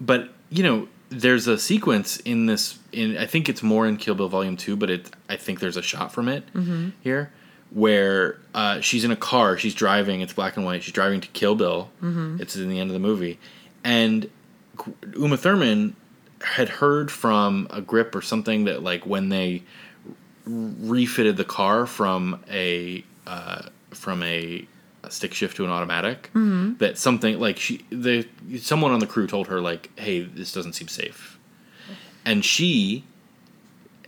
but you know, there's a sequence in this. In I think it's more in Kill Bill Volume Two, but it I think there's a shot from it Mm-hmm. here where uh, she's in a car. She's driving. It's black and white. She's driving to Kill Bill. Mm-hmm. It's in the end of the movie, and Uma Thurman had heard from a grip or something that like when they refitted the car from a uh, from a, a stick shift to an automatic that something like she the someone on the crew told her like hey this doesn't seem safe. And she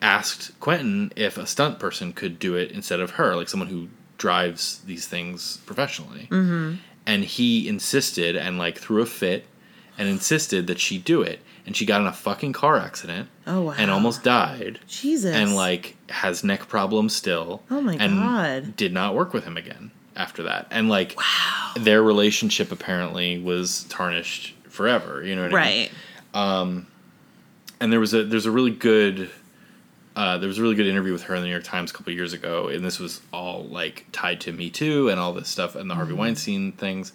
asked Quentin if a stunt person could do it instead of her like someone who drives these things professionally. And he insisted and like threw a fit and insisted that she do it and she got in a fucking car accident Oh, wow. and almost died Jesus. and like has neck problems still. Oh my and God. Did not work with him again after that, and like wow. their relationship apparently was tarnished forever. You know what I mean? right. And there was a there's a really good. Uh, there was a really good interview with her in the New York Times a couple years ago, and this was all like tied to Me Too and all this stuff and the Harvey Mm-hmm. Weinstein things,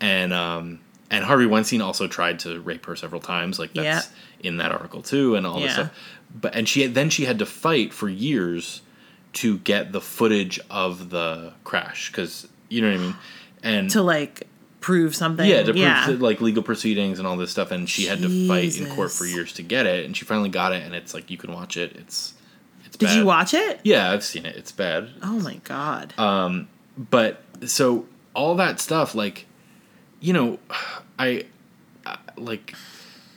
and um, and Harvey Weinstein also tried to rape her several times, like that's in that article too, and all this stuff. But and she then she had to fight for years to get the footage of the crash because you know what I mean, and To like prove something. yeah, to prove yeah. that, like legal proceedings and all this stuff, and she had to fight in court for years to get it, and she finally got it, and it's like you can watch it. It's it's. Did bad. you watch it? Yeah, I've seen it. It's bad, Oh my god. Um, but so all that stuff, like, you know, I, I like,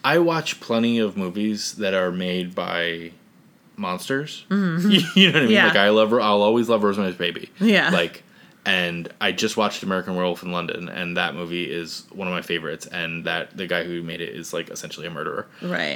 I watch plenty of movies that are made by monsters. (laughs) (laughs) you know what I mean? Yeah. Like I love, I'll always love Rosemary's Baby. Yeah. Like, and I just watched American Werewolf in London, and that movie is one of my favorites. And that the guy who made it is like essentially a murderer. right.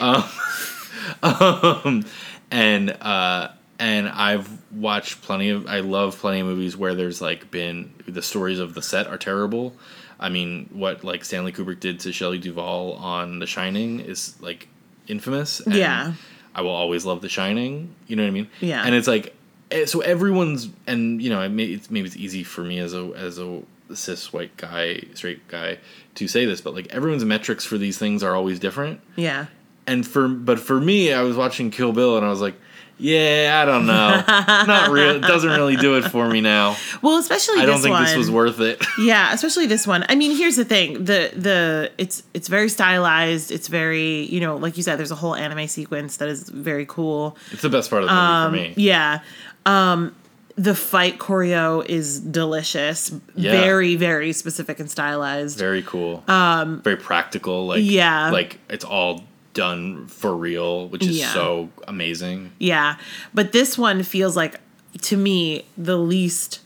um, (laughs) and uh, and I've watched plenty of. I love plenty of movies where there's like been the stories of the set are terrible. I mean, what like Stanley Kubrick did to Shelley Duvall on The Shining is like infamous. and Yeah. I will always love The Shining. You know what I mean? Yeah. And it's like, eh, so everyone's, and you know, it may, it's, maybe it's easy for me as a as a cis white guy, straight guy, to say this, but like everyone's metrics for these things are always different yeah. and for but for me, I was watching Kill Bill and I was like, yeah, I don't know, not (laughs) real. It doesn't really do it for me now. Well, especially this one. I don't think one. this was worth it. (laughs) Yeah, especially this one. I mean, here's the thing: the the it's it's very stylized. It's very you know, like you said, there's a whole anime sequence that is very cool. It's the best part of the movie for me. Um, Yeah. Um, the fight choreo is delicious. Yeah. Very very specific and stylized. Very cool. Um, very practical. Like yeah. like it's all done for real, which is Yeah. so amazing. Yeah, but this one feels like to me the least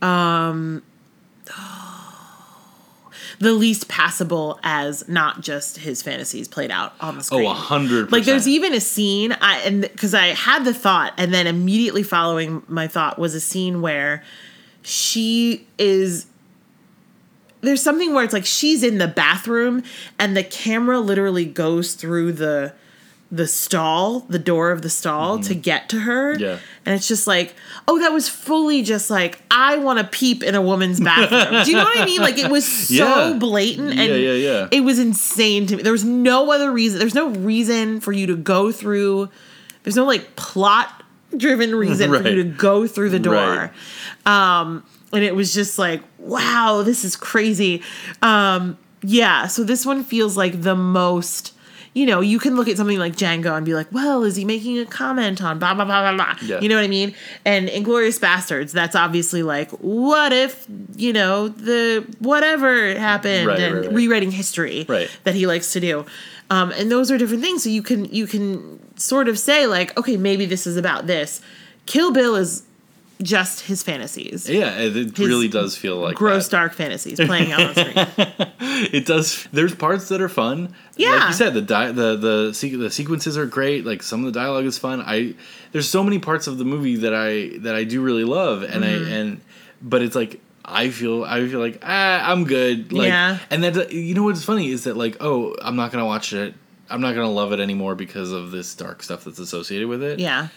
um the least passable as not just his fantasies played out on the screen. Oh, a hundred. Like there's even a scene I and because I had the thought and then immediately following my thought was a scene where she is there's something where it's like she's in the bathroom and the camera literally goes through the the stall, the door of the stall to get to her. Mm-hmm. Yeah. And it's just like, oh, that was fully just like, I want to peep in a woman's (laughs) bathroom. Do you know what I mean? Like it was so Yeah. blatant and Yeah, yeah, yeah. it was insane to me. There was no other reason. There's no reason for you to go through. There's no like plot driven reason for you (laughs) to go through the door. Right. Um, and it was just like, wow, this is crazy. Um, yeah. So this one feels like the most. You know, you can look at something like Django and be like, well, is he making a comment on blah, blah, blah, blah, blah? Yeah. You know what I mean? And Inglourious Basterds, that's obviously like, what if, you know, the whatever happened Right, and right, right. rewriting history Right. that he likes to do. Um, and those are different things. So you can you can sort of say like, okay, maybe this is about this. Kill Bill is just his fantasies, Yeah, it, it really does feel like gross that. dark fantasies playing out on (laughs) screen. It does. There's parts that are fun. Yeah, like you said, the di- the the sequ- the sequences are great. Like some of the dialogue is fun. I there's so many parts of the movie that I that I do really love, and Mm-hmm. I and but it's like. I feel I feel like ah I'm good like Yeah. and that you know what's funny is that like oh I'm not gonna watch it I'm not gonna love it anymore because of this dark stuff that's associated with it yeah,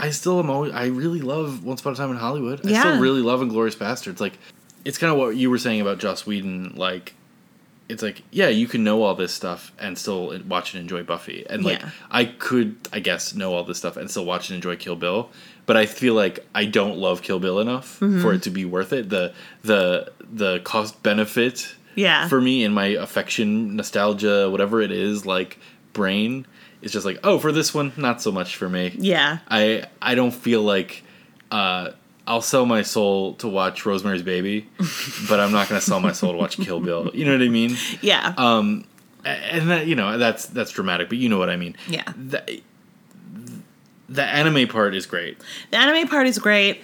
I still am always, I really love Once Upon a Time in Hollywood. Yeah. I still really love Inglourious Basterds. Like, it's kind of what you were saying about Joss Whedon. Like, it's like, yeah, you can know all this stuff and still watch and enjoy Buffy. And, like, Yeah. I could, I guess, know all this stuff and still watch and enjoy Kill Bill. But I feel like I don't love Kill Bill enough Mm-hmm. for it to be worth it. The, the, the cost benefit yeah. for me in my affection, nostalgia, whatever it is, like, brain is just like, oh, for this one, not so much for me. yeah, I I don't feel like uh, I'll sell my soul to watch Rosemary's Baby, (laughs) but I'm not gonna sell my soul to watch Kill Bill. You know what I mean? yeah, Um, and that you know that's that's dramatic, but you know what I mean. yeah. The, the anime part is great. The anime part is great.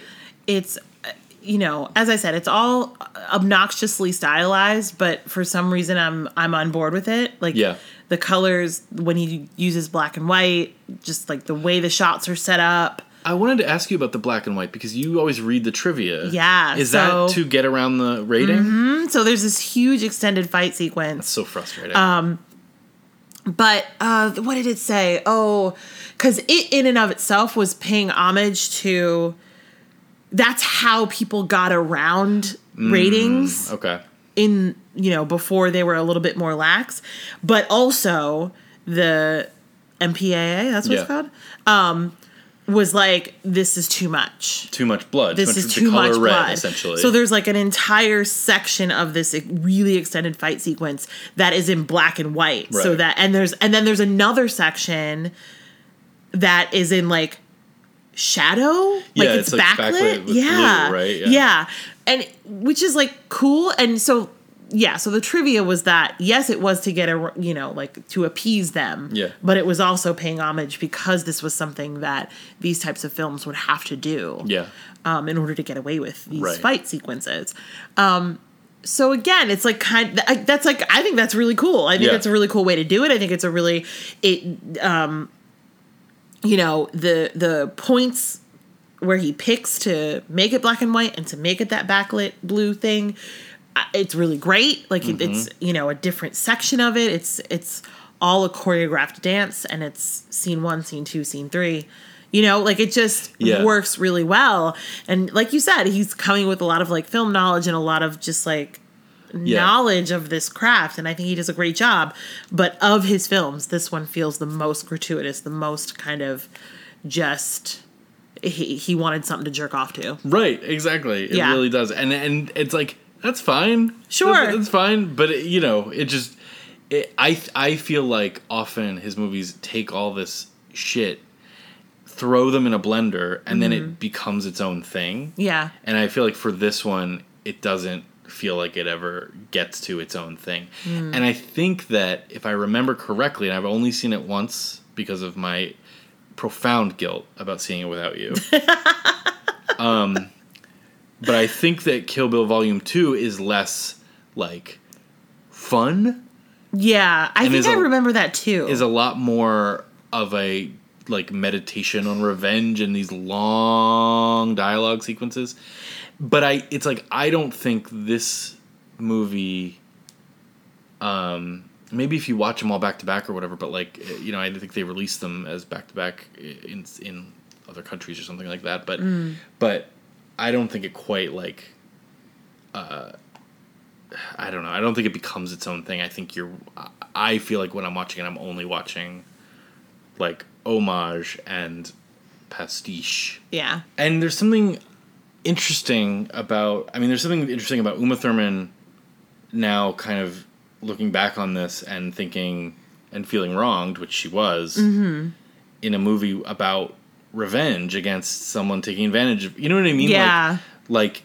It's uh, you know, as I said, it's all obnoxiously stylized, but for some reason I'm I'm on board with it. Like Yeah. The colors when he uses black and white, just like the way the shots are set up. I wanted to ask you about the black and white because you always read the trivia. Yeah, is so- that to get around the rating? Mm, So there's this huge extended fight sequence. That's so frustrating. Um, But uh, what did it say? Oh, because it in and of itself was paying homage to. That's how people got around ratings okay. in you know before they were a little bit more lax, but also the MPAA. That's what Yeah. it's called. Um, was like this is too much Too much blood. this too much, is too color much red, blood. essentially. So there's like an entire section of this really extended fight sequence that is in black and white. So that and there's and then there's another section that is in like shadow. Yeah, like it's, like, backlit with yeah. blue, right? Yeah. Yeah. And which is like cool. And so yeah, so the trivia was that yes, it was to get a you know like to appease them. Yeah. But it was also paying homage because this was something that these types of films would have to do yeah. um, in order to get away with these Right. fight sequences. Um, so again, it's like kind. I- That's like I think that's really cool. I think Yeah. that's a really cool way to do it. I think it's a really it. Um, you know the the points where he picks to make it black and white and to make it that backlit blue thing. It's really great. Like it's Mm-hmm. you know a different section of it. It's it's all a choreographed dance, and it's scene one, scene two, scene three. You know, like it just Yeah. works really well. And like you said, he's coming with a lot of like film knowledge and a lot of just like knowledge of this craft, and I think he does a great job. But of his films, this one feels the most gratuitous, the most kind of just he he wanted something to jerk off to. Right, exactly. It Yeah. really does. And and it's like that's fine. Sure. That's, that's fine, but it, you know, it just it, I I feel like often his movies take all this shit throw them in a blender and then Mm-hmm. it becomes its own thing. Yeah, And I feel like for this one it doesn't feel like it ever gets to its own thing. Mm. And I think that if I remember correctly, and I've only seen it once because of my profound guilt about seeing it without you. (laughs) um, but I think that Kill Bill Volume 2 is less like fun, yeah. I think I a- remember that too. is a lot more of a like meditation on revenge and these long dialogue sequences. But I it's like I don't think this movie um maybe if you watch them all back to back or whatever, but like you know, I think they released them as back to back in in other countries or something like that, but but I don't think it quite like uh I don't know. I don't think it becomes its own thing. I think you're I- feel like when I'm watching it I'm only watching like homage and pastiche. yeah, And there's something interesting about I mean there's something interesting about Uma Thurman now kind of looking back on this and thinking and feeling wronged, which she was, Mm-hmm. in a movie about revenge against someone taking advantage of you know what I mean? Yeah. Like, like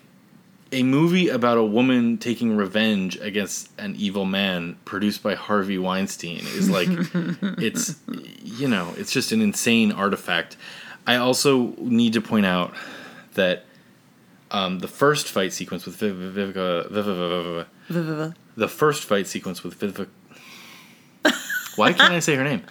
a movie about a woman taking revenge against an evil man produced by Harvey Weinstein is like it's you know, it's just an insane artifact. I also need to point out that um, the first fight sequence with Viv- Vivica, Viv- Viv- Viv- Viv- V- v- the first fight sequence with Vivica. Why can't I say her name?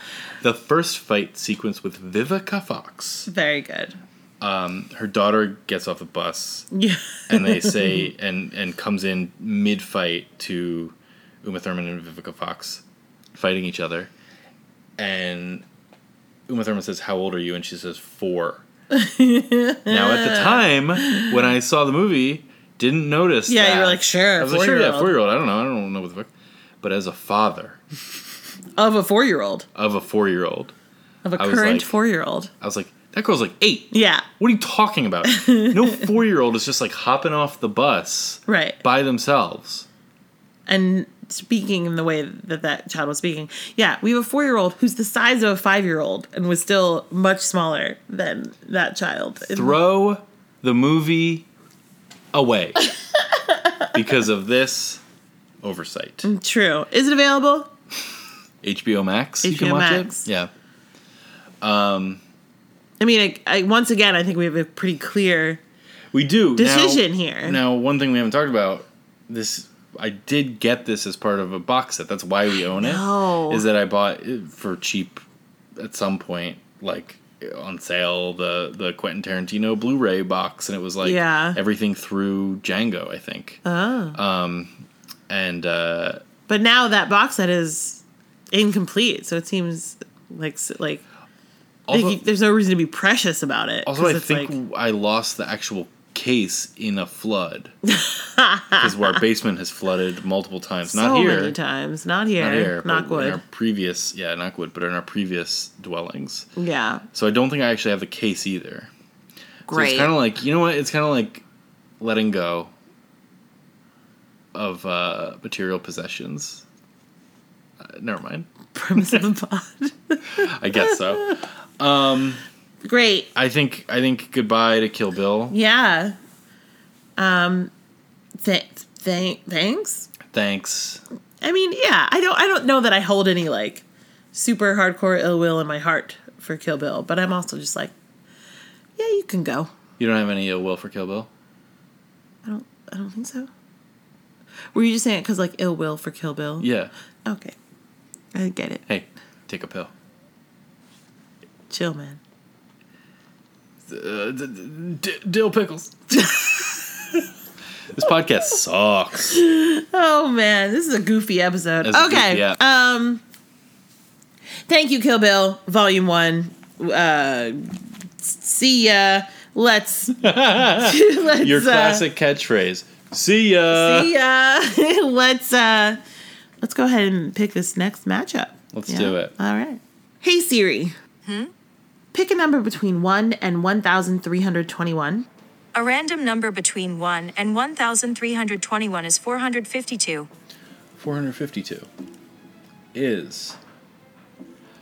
The first fight sequence with Vivica Fox. very good. Um, her daughter gets off the bus Yeah, and they (laughs) say and and comes in mid fight to Uma Thurman and Vivica Fox fighting each other, and Uma Thurman says, "How old are you?" and she says, four. (laughs) now at the time when I saw the movie, didn't notice. Yeah, you that. were like, sure, I was like, sure, yeah, four-year-old. four year old. I don't know. I don't know what the fuck. But as a father of a four year old, of a four year old, of a I current like- four year old. I was like, that girl's like eight. Yeah, What are you talking about? (laughs) no four year old is just like hopping off the bus right. by themselves. And speaking in the way that that child was speaking, yeah, we have a four year old who's the size of a five year old and was still much smaller than that child. Throw the movie away (laughs) because of this oversight. True. Is it available? HBO Max, you can HBO watch Max. it. Yeah. Um, I mean, I, I, once again, I think we have a pretty clear We do. decision now, here. Now, one thing we haven't talked about this I did get this as part of a box set. That's why we own it. Is that I bought it for cheap at some point, like on sale, the the Quentin Tarantino Blu-ray box, and it was like Yeah. everything through Django, I think. oh. Um, And uh, but now that box set is incomplete, so it seems like like, like also, you- there's no reason to be precious about it. also I think like- I lost the actual case in a flood (laughs) because our basement has flooded multiple times. Not so here. many times. Not here. Not here. Knock but In our previous, yeah, knock wood, but in our previous dwellings. Yeah. So I don't think I actually have the case either. Great. So it's kind of like you know what? It's kind of like letting go of uh, material possessions. Never mind. premise of the pod. (laughs) I guess so. Great. I think I think goodbye to Kill Bill. Yeah. Um. Th- th- thanks. Thanks. I mean, yeah. I don't. I don't know that I hold any like super hardcore ill will in my heart for Kill Bill, but I'm also just like, yeah, you can go. You don't have any ill will for Kill Bill. I don't. I don't think so. Were you just saying it because like ill will for Kill Bill? Yeah. Okay. I get it. Hey, take a pill. Chill, man. Uh, d- d- dill pickles. this podcast sucks. Oh man, this is a goofy episode. A okay. goofy. Um Thank you, Kill Bill, Volume One. Uh see ya. Let's (laughs) (laughs) let's Your uh, classic catchphrase. See ya. See ya. (laughs) let's uh let's go ahead and pick this next matchup. Let's do it. All right. Hey Siri. Hmm? Pick a number between 1 and 1321. A random number between 1 and 1321 is 452. 452 is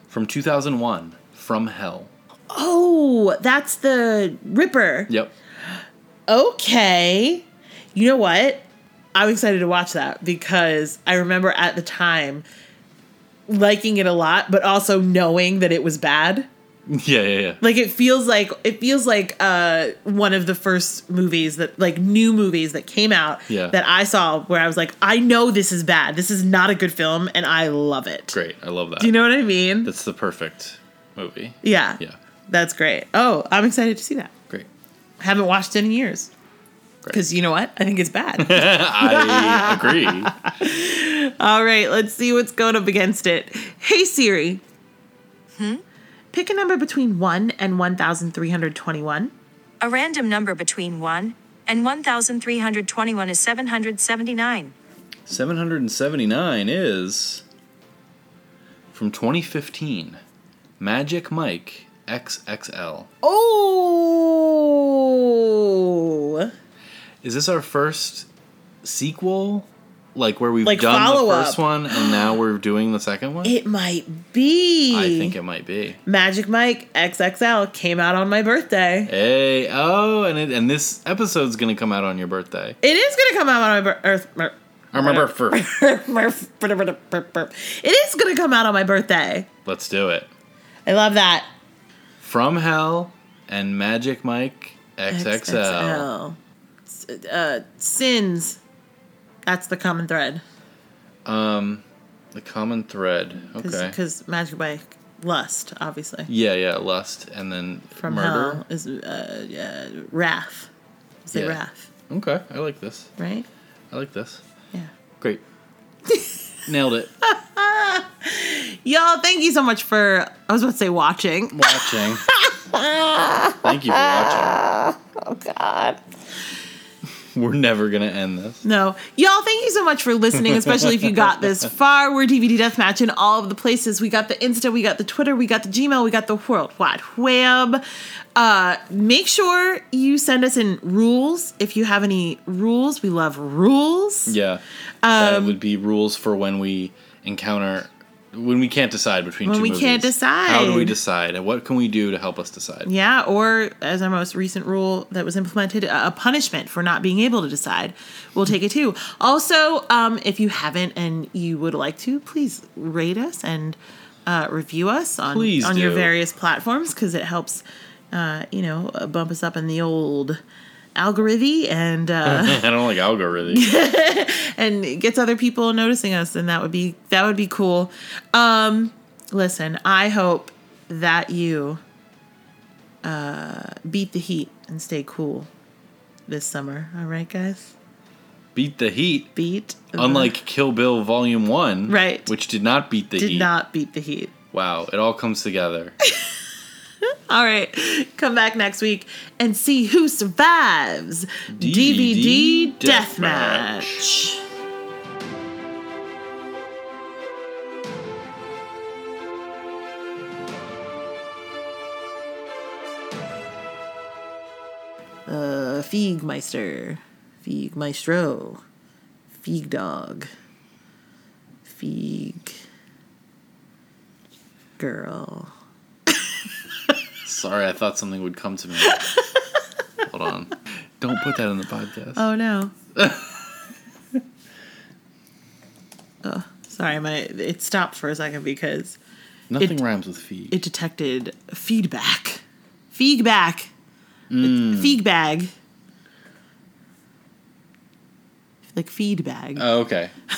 from 2001 From Hell. Oh, that's the Ripper. Yep. Okay. You know what? I'm excited to watch that because I remember at the time liking it a lot, but also knowing that it was bad. (laughs) Yeah, yeah, yeah. Like it feels like it feels like uh one of the first movies that like new movies that came out Yeah. that I saw where I was like, I know this is bad. This is not a good film and I love it. Great. I love that. Do you know what I mean? That's the perfect movie. yeah. Yeah. That's great. Oh, I'm excited to see that. Great. Haven't watched it in years. Great. Because you know what? I think it's bad. (laughs) I agree. (laughs) All right, let's see what's going up against it. Hey Siri. Hmm? Pick a number between 1 and 1321. A random number between 1 and 1321 is 779. 779 is from 2015 Magic Mike XXL. Oh. Is this our first sequel? Like where we've Like done the follow-up. first one and now we're doing the second one? It might be. I think it might be. Magic Mike XXL came out on my birthday. Hey, oh, and it, and this episode's gonna come out on your birthday. It is going to come out on my birthday. I remember for. it is going to come out on my birthday. Let's do it. I love that. From Hell and Magic Mike XXL. Uh, sins. That's the common thread. Um, the common thread. Okay. Because Magic Mike, lust, obviously. Yeah, yeah, lust and then From murder. hell is uh, uh, wrath. Say Yeah. wrath, Okay, I like this. right? I like this. Yeah. Great. (laughs) Nailed it. (laughs) Y'all, thank you so much for, I was about to say watching. Watching. (laughs) Thank you for watching. Oh, God. (laughs) We're never gonna end this. No. Y'all, thank you so much for listening, especially if you got this (laughs) far. We're DVD Deathmatch in all of the places. We got the Insta, we got the Twitter, we got the Gmail, we got the World Wide Web. Uh, make sure you send us in rules if you have any rules. We love rules. Yeah. that Um, would be rules for when we encounter when we can't decide between When two we movies. can't decide. How do we decide. And what can we do to help us decide? Yeah, or as our most recent rule that was implemented, a punishment for not being able to decide. We'll take it too. Also, um, if you haven't and you would like to, please rate us and uh, review us on Please on your various platforms because it helps, uh, you know, bump us up in the old algorithm and uh, (laughs) I don't like algorithm. (laughs) and gets other people noticing us, and that would be that would be cool. Um, listen, I hope that you uh, beat the heat and stay cool this summer. All right, guys, beat the heat. beat. the- Unlike Kill Bill Volume One, Right. which did not beat the did heat. Did not beat the heat. Wow, it all comes together. (laughs) (laughs) All right, come back next week and see who survives DVD DVD Deathmatch. Uh, Feegmeister, Feeg Maestro, Feeg Dog, Feeg Girl. Sorry, I thought something would come to me. (laughs) Hold on. Don't put that in the podcast. Oh no. (laughs) oh, sorry, my it stopped for a second because Nothing it- rhymes with feed. it detected feedback. Feedback. Mm. Feed bag. Like feed bag. oh, okay. (laughs)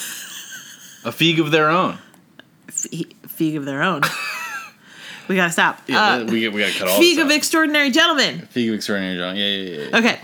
A feig of their own. Fe- feed of their own. We gotta stop. Yeah, Uh, we, we got to cut off. feed of extraordinary gentlemen. Feig of extraordinary John. Yeah, yeah, yeah. yeah. Okay.